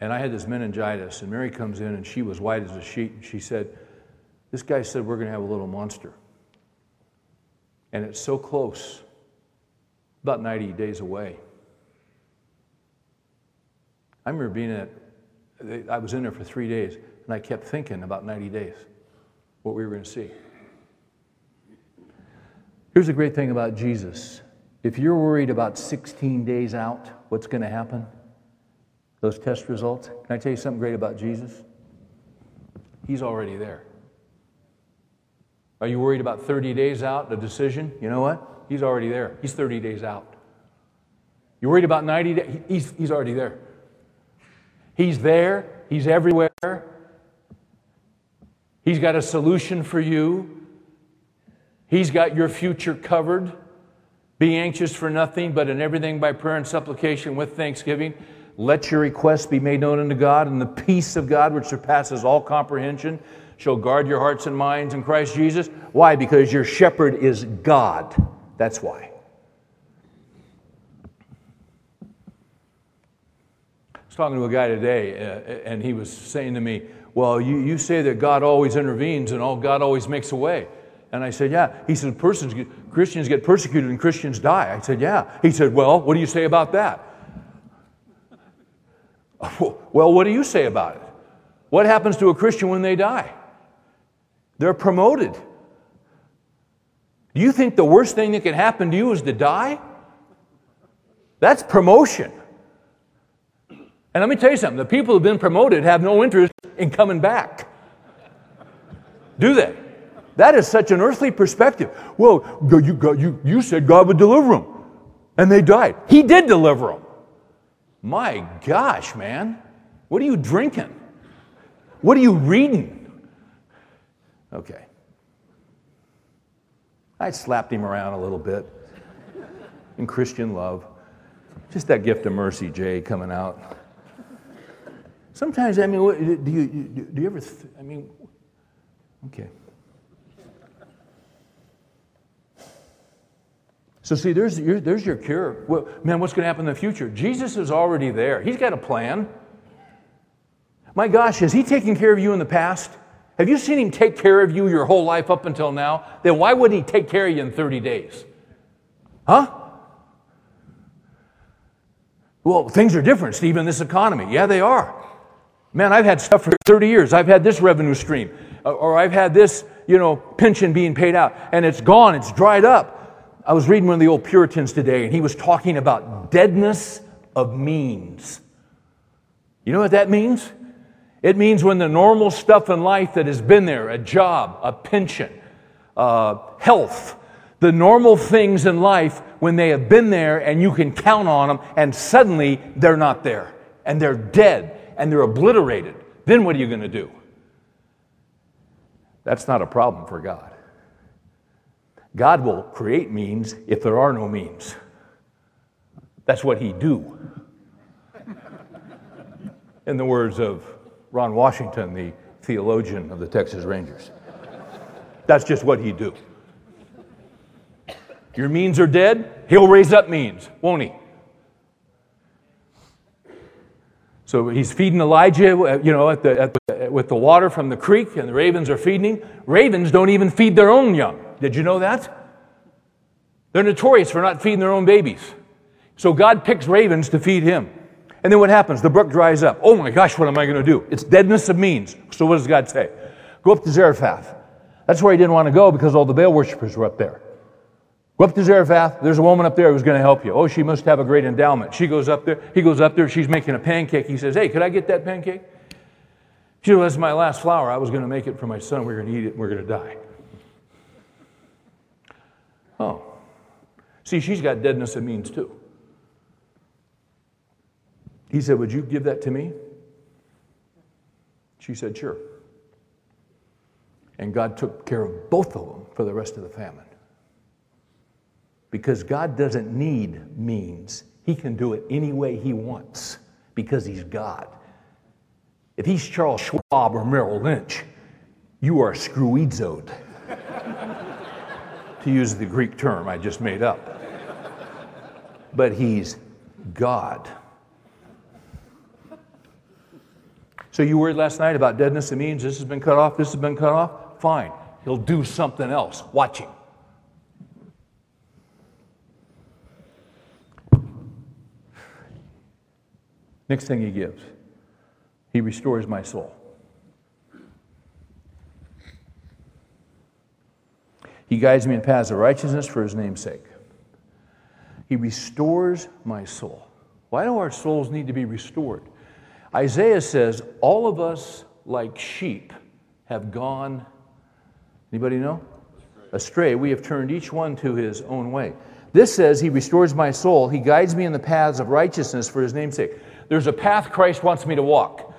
and I had this meningitis, and Mary comes in and she was white as a sheet, and she said, This guy said we're going to have a little monster. And it's so close about 90 days away. I remember being at, I was in there for three days, and I kept thinking about 90 days, what we were going to see. Here's the great thing about Jesus. If you're worried about 16 days out, what's going to happen? Those test results. Can I tell you something great about Jesus? He's already there. Are you worried about 30 days out, the decision? You know what? He's already there. He's 30 days out. You're worried about 90 days? He's, he's already there. He's there. He's everywhere. He's got a solution for you. He's got your future covered. Be anxious for nothing, but in everything by prayer and supplication with thanksgiving. Let your requests be made known unto God, and the peace of God, which surpasses all comprehension, shall guard your hearts and minds in Christ Jesus. Why? Because your shepherd is God. That's why. I was talking to a guy today, uh, and he was saying to me, Well, you, you say that God always intervenes and all God always makes a way. And I said, Yeah. He said, Persons, Christians get persecuted and Christians die. I said, Yeah. He said, Well, what do you say about that? *laughs* Well, what do you say about it? What happens to a Christian when they die? They're promoted. Do you think the worst thing that can happen to you is to die? That's promotion. And let me tell you something the people who've been promoted have no interest in coming back. Do they? That is such an earthly perspective. Well, you, you, you said God would deliver them, and they died. He did deliver them. My gosh, man. What are you drinking? What are you reading? Okay. I slapped him around a little bit in Christian love. Just that gift of mercy, Jay, coming out. Sometimes, I mean, do you, do you ever, th- I mean, okay. So, see, there's your, there's your cure. Well, man, what's going to happen in the future? Jesus is already there. He's got a plan. My gosh, has He taken care of you in the past? Have you seen him take care of you your whole life up until now? Then why would he take care of you in 30 days? Huh? Well, things are different, Steve, in this economy. Yeah, they are. Man, I've had stuff for 30 years. I've had this revenue stream, uh, or I've had this, you know, pension being paid out, and it's gone, it's dried up. I was reading one of the old Puritans today, and he was talking about deadness of means. You know what that means? It means when the normal stuff in life that has been there a job, a pension, uh, health, the normal things in life, when they have been there and you can count on them, and suddenly they're not there, and they're dead, and they're obliterated, then what are you going to do? That's not a problem for God. God will create means if there are no means. That's what He do. In the words of Ron Washington, the theologian of the Texas Rangers. That's just what He'd do. Your means are dead, He'll raise up means, won't He? So he's feeding Elijah, uh, you know, at the, at the, with the water from the creek, and the ravens are feeding him. Ravens don't even feed their own young. Did you know that? They're notorious for not feeding their own babies. So God picks ravens to feed him. And then what happens? The brook dries up. Oh my gosh, what am I going to do? It's deadness of means. So what does God say? Go up to Zarephath. That's where he didn't want to go because all the Baal worshippers were up there. Go up to Zarephath. There's a woman up there who's going to help you. Oh, she must have a great endowment. She goes up there. He goes up there. She's making a pancake. He says, Hey, could I get that pancake? She well, That's my last flour. I was going to make it for my son. We're going to eat it and we're going to die. Oh. See, she's got deadness of means too. He said, Would you give that to me? She said, Sure. And God took care of both of them for the rest of the famine. Because God doesn't need means, He can do it any way He wants because He's God. If He's Charles Schwab or Merrill Lynch, you are screwizoed, to use the Greek term I just made up. But He's God. So you worried last night about deadness of means? This has been cut off, this has been cut off? Fine. He'll do something else. Watch him. Next thing he gives, he restores my soul. He guides me in paths of righteousness for his name's sake. He restores my soul. Why do our souls need to be restored? Isaiah says, All of us, like sheep, have gone, anybody know? Astray. We have turned each one to his own way. This says, He restores my soul. He guides me in the paths of righteousness for his name's sake. There's a path Christ wants me to walk.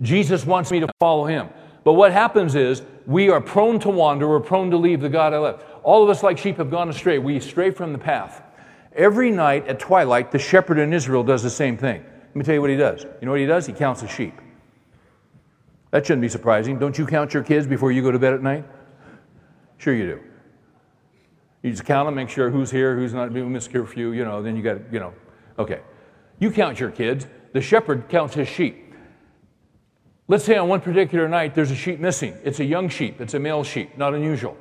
Jesus wants me to follow him. But what happens is we are prone to wander, we're prone to leave the God I love. All of us, like sheep, have gone astray. We stray from the path. Every night at twilight, the shepherd in Israel does the same thing. Let me tell you what he does. You know what he does? He counts the sheep. That shouldn't be surprising. Don't you count your kids before you go to bed at night? Sure, you do. You just count them, make sure who's here, who's not, miss curfew, you You know, then you got, you know, okay. You count your kids the shepherd counts his sheep. Let's say on one particular night there's a sheep missing. It's a young sheep, it's a male sheep, not unusual.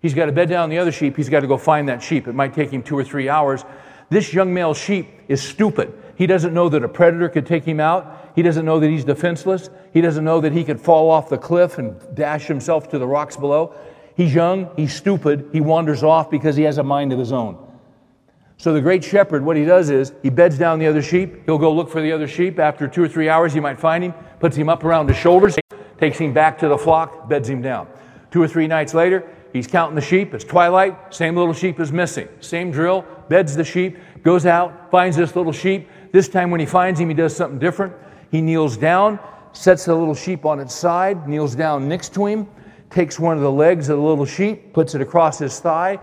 He's got to bed down the other sheep, he's got to go find that sheep. It might take him two or three hours. This young male sheep is stupid. He doesn't know that a predator could take him out. He doesn't know that he's defenseless. He doesn't know that he could fall off the cliff and dash himself to the rocks below. He's young, he's stupid, he wanders off because he has a mind of his own. So the great shepherd, what he does is he beds down the other sheep. He'll go look for the other sheep. After two or three hours, he might find him, puts him up around his shoulders, takes him back to the flock, beds him down. Two or three nights later, he's counting the sheep. It's twilight. Same little sheep is missing. Same drill. Beds the sheep, goes out, finds this little sheep. This time, when he finds him, he does something different. He kneels down, sets the little sheep on its side, kneels down next to him, takes one of the legs of the little sheep, puts it across his thigh,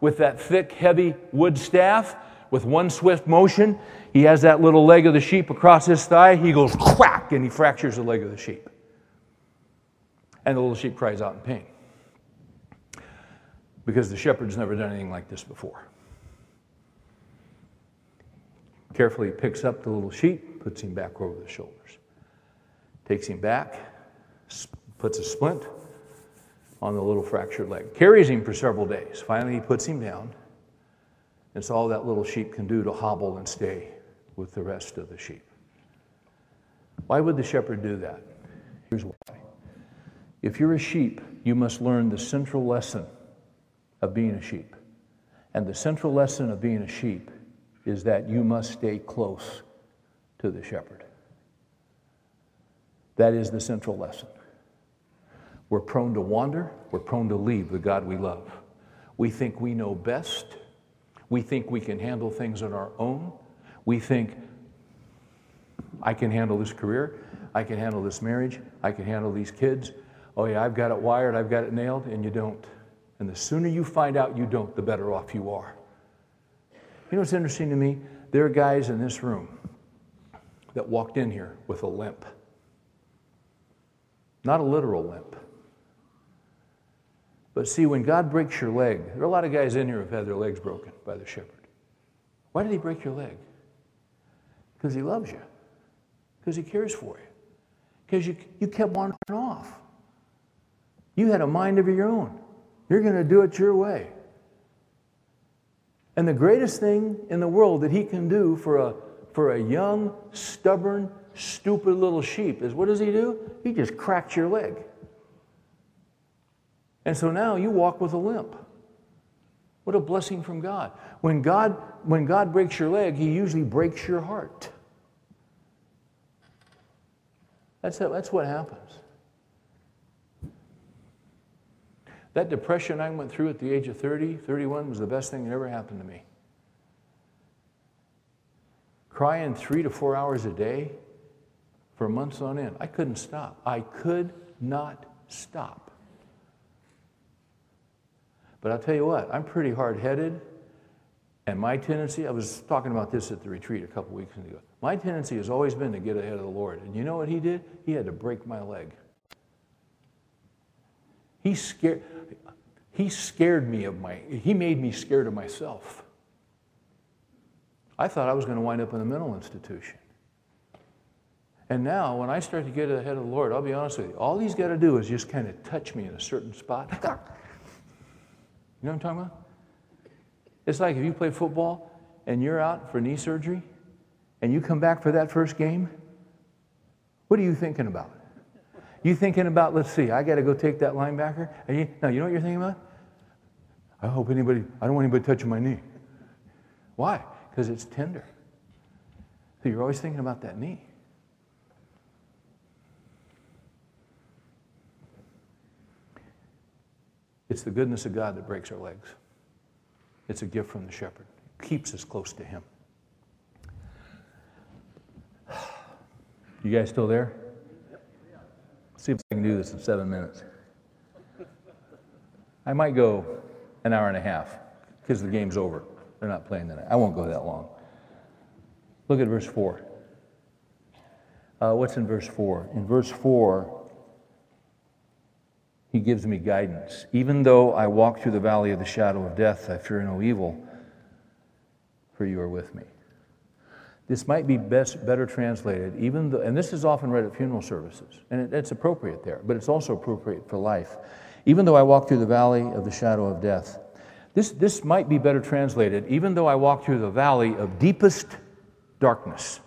with that thick, heavy wood staff with one swift motion. He has that little leg of the sheep across his thigh. He goes crack and he fractures the leg of the sheep. And the little sheep cries out in pain because the shepherd's never done anything like this before. Carefully picks up the little sheep, puts him back over the shoulders, takes him back, puts a splint on the little fractured leg. Carries him for several days. Finally, he puts him down. It's all that little sheep can do to hobble and stay with the rest of the sheep. Why would the shepherd do that? Here's why. If you're a sheep, you must learn the central lesson of being a sheep. And the central lesson of being a sheep is that you must stay close to the shepherd. That is the central lesson. We're prone to wander, we're prone to leave the God we love. We think we know best, we think we can handle things on our own, we think, I can handle this career, I can handle this marriage, I can handle these kids. Oh, yeah, I've got it wired, I've got it nailed, and you don't. And the sooner you find out you don't, the better off you are. You know what's interesting to me? There are guys in this room that walked in here with a limp. Not a literal limp. But see, when God breaks your leg, there are a lot of guys in here who've had their legs broken by the shepherd. Why did he break your leg? Because he loves you, because he cares for you, because you, you kept wandering off. You had a mind of your own. You're going to do it your way. And the greatest thing in the world that he can do for a, for a young, stubborn, stupid little sheep is what does he do? He just cracks your leg. And so now you walk with a limp. What a blessing from God. When God, when God breaks your leg, he usually breaks your heart. That's, that's what happens. That depression I went through at the age of 30, 31 was the best thing that ever happened to me. Crying three to four hours a day for months on end. I couldn't stop. I could not stop. But I'll tell you what, I'm pretty hard headed. And my tendency, I was talking about this at the retreat a couple weeks ago. My tendency has always been to get ahead of the Lord. And you know what he did? He had to break my leg. He scared, he scared me of my, he made me scared of myself. I thought I was going to wind up in a mental institution. And now, when I start to get ahead of the Lord, I'll be honest with you, all he's got to do is just kind of touch me in a certain spot. *laughs* You know what I'm talking about? It's like if you play football and you're out for knee surgery and you come back for that first game, what are you thinking about? You thinking about, let's see, I got to go take that linebacker? And you, no, you know what you're thinking about? I hope anybody, I don't want anybody touching my knee. Why? Because it's tender. So you're always thinking about that knee. It's the goodness of God that breaks our legs. It's a gift from the shepherd. keeps us close to him. You guys still there? See if I can do this in seven minutes. I might go an hour and a half because the game's over. They're not playing tonight. I won't go that long. Look at verse 4. Uh, what's in verse 4? In verse 4, he gives me guidance. Even though I walk through the valley of the shadow of death, I fear no evil, for you are with me. This might be best, better translated, even though, and this is often read at funeral services, and it, it's appropriate there, but it's also appropriate for life. Even though I walk through the valley of the shadow of death, this, this might be better translated, even though I walk through the valley of deepest darkness.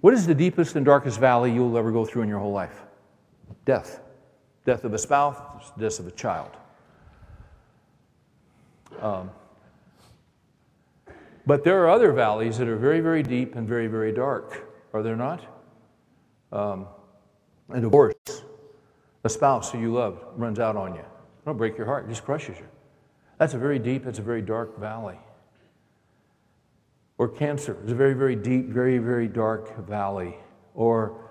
What is the deepest and darkest valley you'll ever go through in your whole life? Death. Death of a spouse, death of a child. Um, but there are other valleys that are very, very deep and very, very dark, are there not? Um, a divorce, a spouse who you love runs out on you. It'll break your heart, it just crushes you. That's a very deep, that's a very dark valley. Or cancer is a very, very deep, very, very dark valley. Or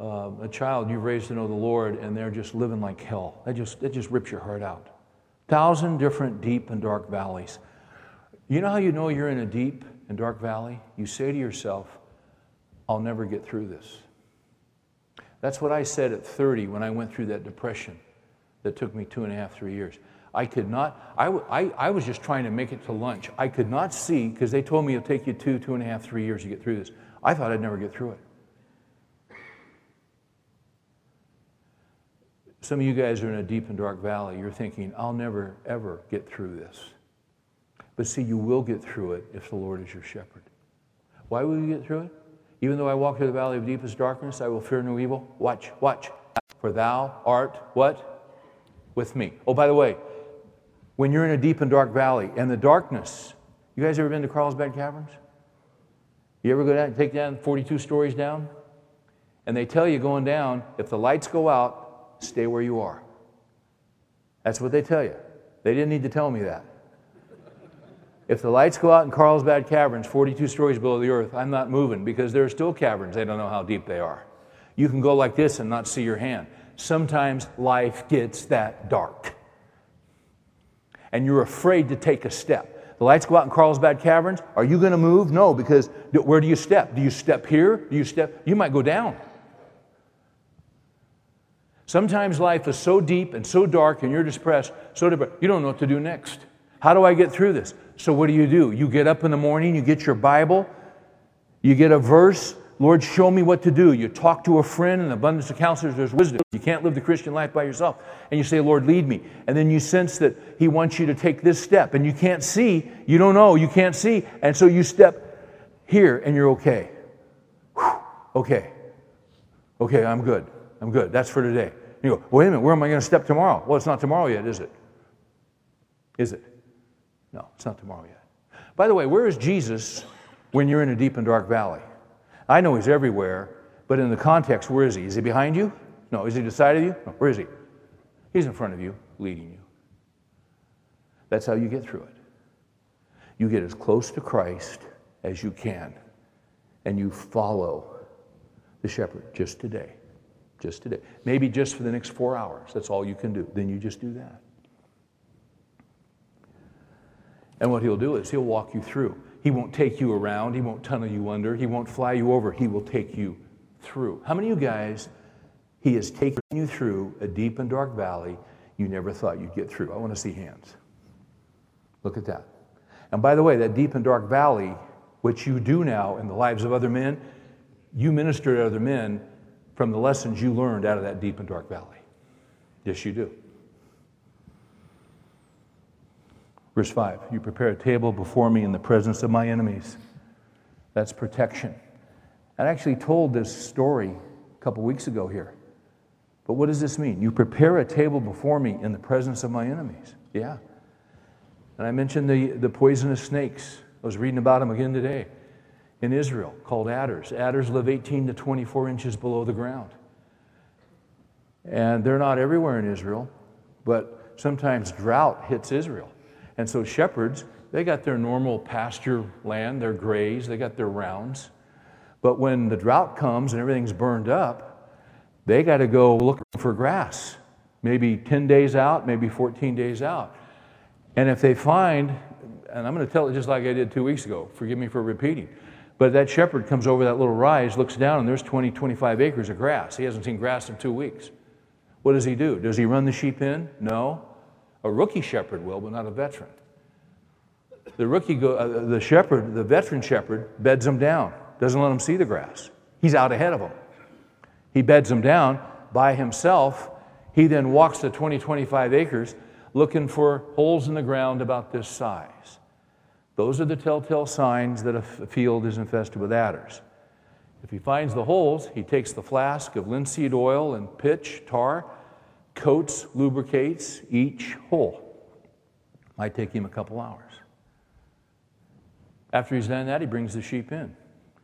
um, a child you've raised to know the Lord and they're just living like hell. That just, that just rips your heart out. Thousand different deep and dark valleys. You know how you know you're in a deep and dark valley? You say to yourself, I'll never get through this. That's what I said at 30 when I went through that depression that took me two and a half, three years. I could not, I, I, I was just trying to make it to lunch. I could not see, because they told me it'll take you two, two and a half, three years to get through this. I thought I'd never get through it. Some of you guys are in a deep and dark valley. You're thinking, I'll never, ever get through this. But see, you will get through it if the Lord is your shepherd. Why will you get through it? Even though I walk through the valley of deepest darkness, I will fear no evil. Watch, watch. For thou art what? With me. Oh, by the way, when you're in a deep and dark valley and the darkness, you guys ever been to Carlsbad Caverns? You ever go down, and take down 42 stories down? And they tell you going down, if the lights go out, stay where you are. That's what they tell you. They didn't need to tell me that. If the lights go out in Carlsbad Caverns, 42 stories below the earth, I'm not moving because there are still caverns. They don't know how deep they are. You can go like this and not see your hand. Sometimes life gets that dark. And you're afraid to take a step. The lights go out in Carlsbad Caverns. Are you going to move? No, because where do you step? Do you step here? Do you step? You might go down. Sometimes life is so deep and so dark and you're depressed, so depressed, you don't know what to do next. How do I get through this? So, what do you do? You get up in the morning, you get your Bible, you get a verse. Lord, show me what to do. You talk to a friend, and abundance of counselors, there's wisdom. You can't live the Christian life by yourself. And you say, Lord, lead me. And then you sense that He wants you to take this step, and you can't see, you don't know, you can't see. And so you step here, and you're okay. Whew. Okay. Okay, I'm good. I'm good. That's for today. You go, wait a minute, where am I going to step tomorrow? Well, it's not tomorrow yet, is it? Is it? No, it's not tomorrow yet. By the way, where is Jesus when you're in a deep and dark valley? I know he's everywhere, but in the context, where is he? Is he behind you? No. Is he beside of you? No. Where is he? He's in front of you, leading you. That's how you get through it. You get as close to Christ as you can, and you follow the shepherd just today. Just today. Maybe just for the next four hours. That's all you can do. Then you just do that. And what he'll do is he'll walk you through. He won't take you around, he won't tunnel you under, he won't fly you over, he will take you through. How many of you guys, he has taken you through a deep and dark valley you never thought you'd get through? I want to see hands. Look at that. And by the way, that deep and dark valley, which you do now in the lives of other men, you minister to other men from the lessons you learned out of that deep and dark valley. Yes, you do. Verse 5 You prepare a table before me in the presence of my enemies. That's protection. I actually told this story a couple weeks ago here. But what does this mean? You prepare a table before me in the presence of my enemies. Yeah. And I mentioned the, the poisonous snakes. I was reading about them again today in Israel called adders. Adders live 18 to 24 inches below the ground. And they're not everywhere in Israel, but sometimes drought hits Israel. And so shepherds, they got their normal pasture land, their graze, they got their rounds. But when the drought comes and everything's burned up, they got to go look for grass, maybe 10 days out, maybe 14 days out. And if they find, and I'm going to tell it just like I did two weeks ago, forgive me for repeating, but that shepherd comes over that little rise, looks down, and there's 20, 25 acres of grass. He hasn't seen grass in two weeks. What does he do? Does he run the sheep in? No. A rookie shepherd will, but not a veteran. The rookie, go, uh, the shepherd, the veteran shepherd, beds them down, doesn't let them see the grass. He's out ahead of them. He beds them down by himself. He then walks the 20, 25 acres looking for holes in the ground about this size. Those are the telltale signs that a field is infested with adders. If he finds the holes, he takes the flask of linseed oil and pitch, tar, coats, lubricates each hole. Might take him a couple hours. After he's done that, he brings the sheep in.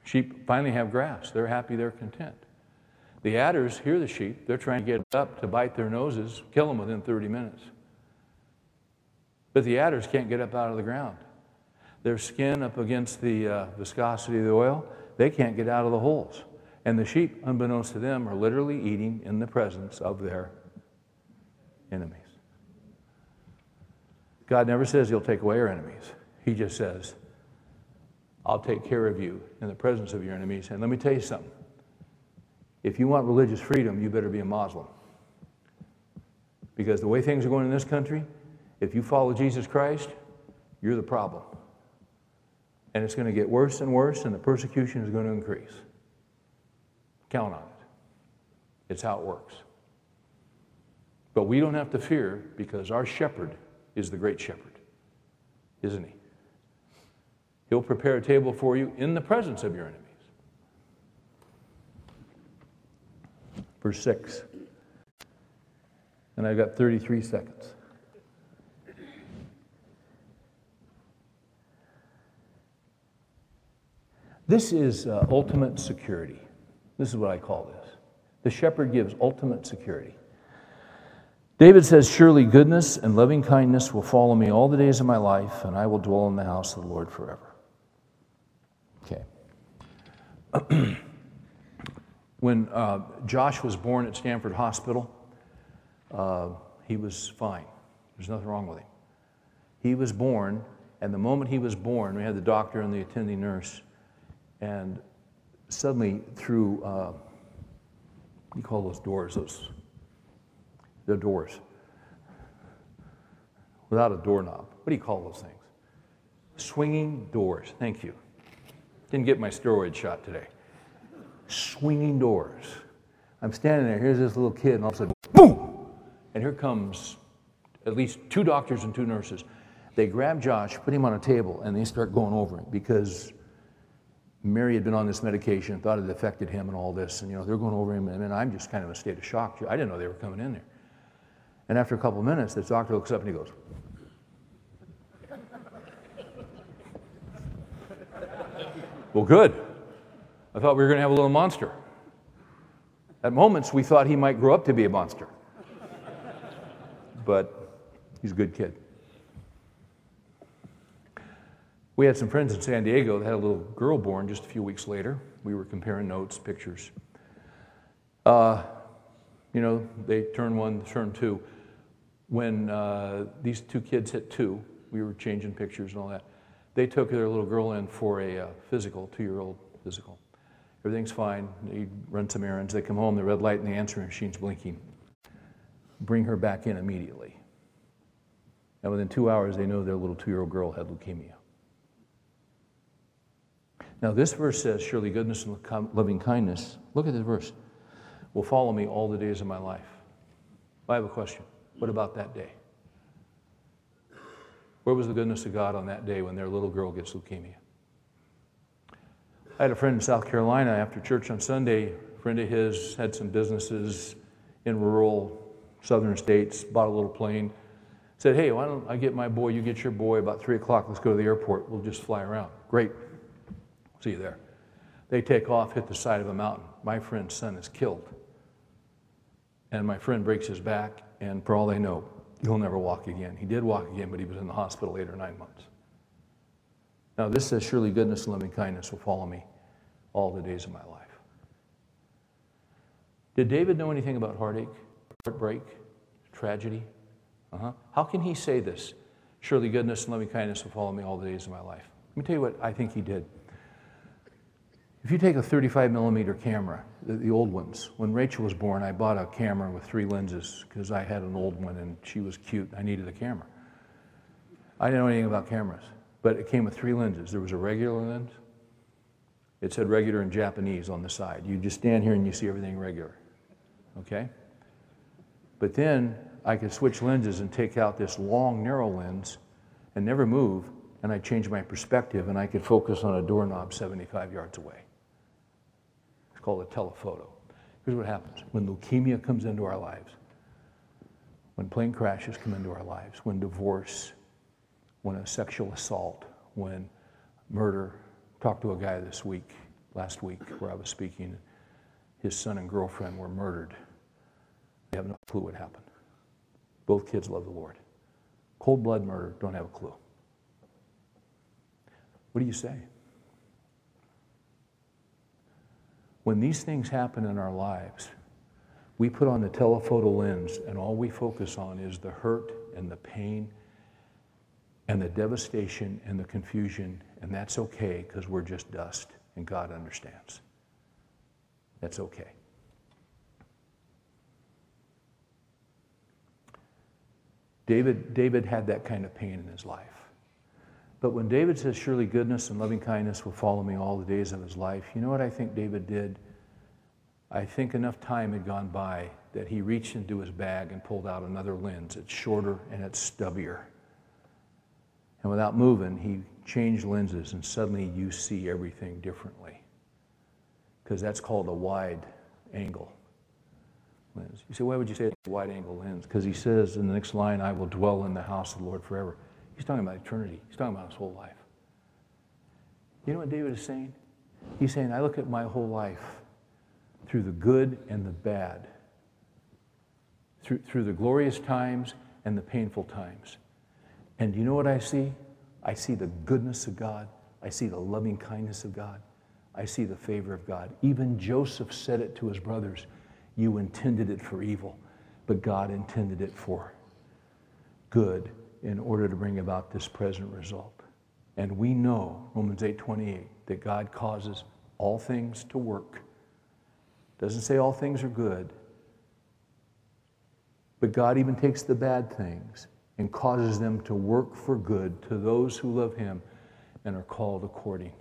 Sheep finally have grass. They're happy, they're content. The adders hear the sheep. They're trying to get up to bite their noses, kill them within 30 minutes. But the adders can't get up out of the ground. Their skin up against the uh, viscosity of the oil, they can't get out of the holes. And the sheep, unbeknownst to them, are literally eating in the presence of their enemies. God never says He'll take away our enemies, He just says, I'll take care of you in the presence of your enemies. And let me tell you something. If you want religious freedom, you better be a Muslim. Because the way things are going in this country, if you follow Jesus Christ, you're the problem. And it's going to get worse and worse, and the persecution is going to increase. Count on it. It's how it works. But we don't have to fear because our shepherd is the great shepherd, isn't he? He'll prepare a table for you in the presence of your enemies. Verse 6. And I've got 33 seconds. This is uh, ultimate security. This is what I call this. The shepherd gives ultimate security. David says, Surely goodness and loving kindness will follow me all the days of my life, and I will dwell in the house of the Lord forever. Okay. *clears throat* when uh, Josh was born at Stanford Hospital, uh, he was fine. There's nothing wrong with him. He was born, and the moment he was born, we had the doctor and the attending nurse, and suddenly through, uh, you call those doors, those, they're doors, without a doorknob. What do you call those things? Swinging doors. Thank you. Didn't get my steroid shot today. Swinging doors. I'm standing there, here's this little kid, and all of a sudden, boom! And here comes at least two doctors and two nurses. They grab Josh, put him on a table, and they start going over him because Mary had been on this medication, thought it affected him and all this, and you know, they're going over him, and I'm just kind of in a state of shock. I didn't know they were coming in there. And after a couple of minutes, the doctor looks up and he goes, Well, good. I thought we were going to have a little monster. At moments, we thought he might grow up to be a monster. But he's a good kid. We had some friends in San Diego that had a little girl born just a few weeks later. We were comparing notes, pictures. Uh, you know, they turn one, turn two. When uh, these two kids hit two, we were changing pictures and all that. They took their little girl in for a uh, physical, two year old physical. Everything's fine. They run some errands. They come home, the red light in the answering machine's blinking. Bring her back in immediately. And within two hours, they know their little two year old girl had leukemia. Now, this verse says, Surely goodness and loving kindness, look at this verse, will follow me all the days of my life. I have a question. What about that day? Where was the goodness of God on that day when their little girl gets leukemia? I had a friend in South Carolina after church on Sunday. A friend of his had some businesses in rural southern states, bought a little plane. Said, Hey, why don't I get my boy, you get your boy about 3 o'clock, let's go to the airport. We'll just fly around. Great. See you there. They take off, hit the side of a mountain. My friend's son is killed. And my friend breaks his back, and for all they know, he'll never walk again. He did walk again, but he was in the hospital eight or nine months. Now, this says, Surely goodness and loving kindness will follow me all the days of my life. Did David know anything about heartache, heartbreak, tragedy? Uh-huh. How can he say this? Surely goodness and loving kindness will follow me all the days of my life. Let me tell you what I think he did. If you take a 35 millimeter camera, the, the, old ones, when Rachel was born, I bought a camera with three lenses because I had an old one and she was cute. I needed a camera. I didn't know anything about cameras, but it came with three lenses. There was a regular lens. It said regular in Japanese on the side. You just stand here and you see everything regular. Okay? But then I could switch lenses and take out this long, narrow lens and never move, and I change my perspective and I could focus on a doorknob 75 yards away called a telephoto. Here's what happens when leukemia comes into our lives, when plane crashes come into our lives, when divorce, when a sexual assault, when murder. Talked to a guy this week, last week, where I was speaking. His son and girlfriend were murdered. They have no clue what happened. Both kids love the Lord. Cold blood murder, don't have a clue. What do you say? When these things happen in our lives, we put on the telephoto lens and all we focus on is the hurt and the pain and the devastation and the confusion, and that's okay because we're just dust and God understands. That's okay. David, David had that kind of pain in his life. But when David says, Surely goodness and loving kindness will follow me all the days of his life, you know what I think David did? I think enough time had gone by that he reached into his bag and pulled out another lens. It's shorter and it's stubbier. And without moving, he changed lenses, and suddenly you see everything differently. Because that's called a wide angle lens. You say, why would you say it's a wide angle lens? Because he says in the next line, I will dwell in the house of the Lord forever. He's talking about eternity, he's talking about his whole life. You know what David is saying? He's saying, I look at my whole life through the good and the bad, through, through the glorious times and the painful times. And you know what I see? I see the goodness of God. I see the loving kindness of God. I see the favor of God. Even Joseph said it to his brothers You intended it for evil, but God intended it for good in order to bring about this present result. And we know, Romans 8 28, that God causes all things to work. Doesn't say all things are good, but God even takes the bad things and causes them to work for good to those who love Him and are called according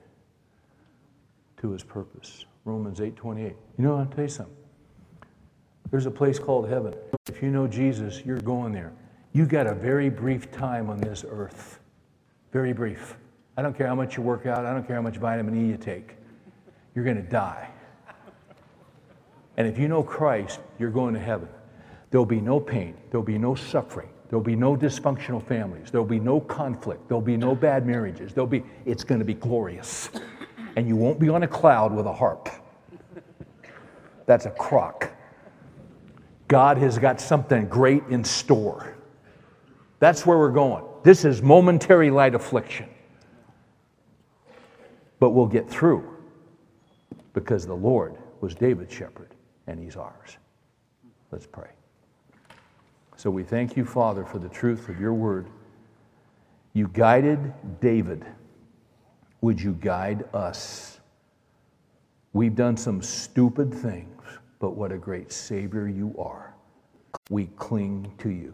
to His purpose. Romans 8 28. You know, I'll tell you something. There's a place called heaven. If you know Jesus, you're going there. You got a very brief time on this earth. Very brief. I don't care how much you work out, I don't care how much vitamin E you take. You're going to die. And if you know Christ, you're going to heaven. There'll be no pain, there'll be no suffering, there'll be no dysfunctional families, there'll be no conflict, there'll be no bad marriages. There'll be it's going to be glorious. And you won't be on a cloud with a harp. That's a crock. God has got something great in store. That's where we're going. This is momentary light affliction. But we'll get through because the Lord was David's shepherd and he's ours. Let's pray. So we thank you, Father, for the truth of your word. You guided David. Would you guide us? We've done some stupid things, but what a great Savior you are. We cling to you.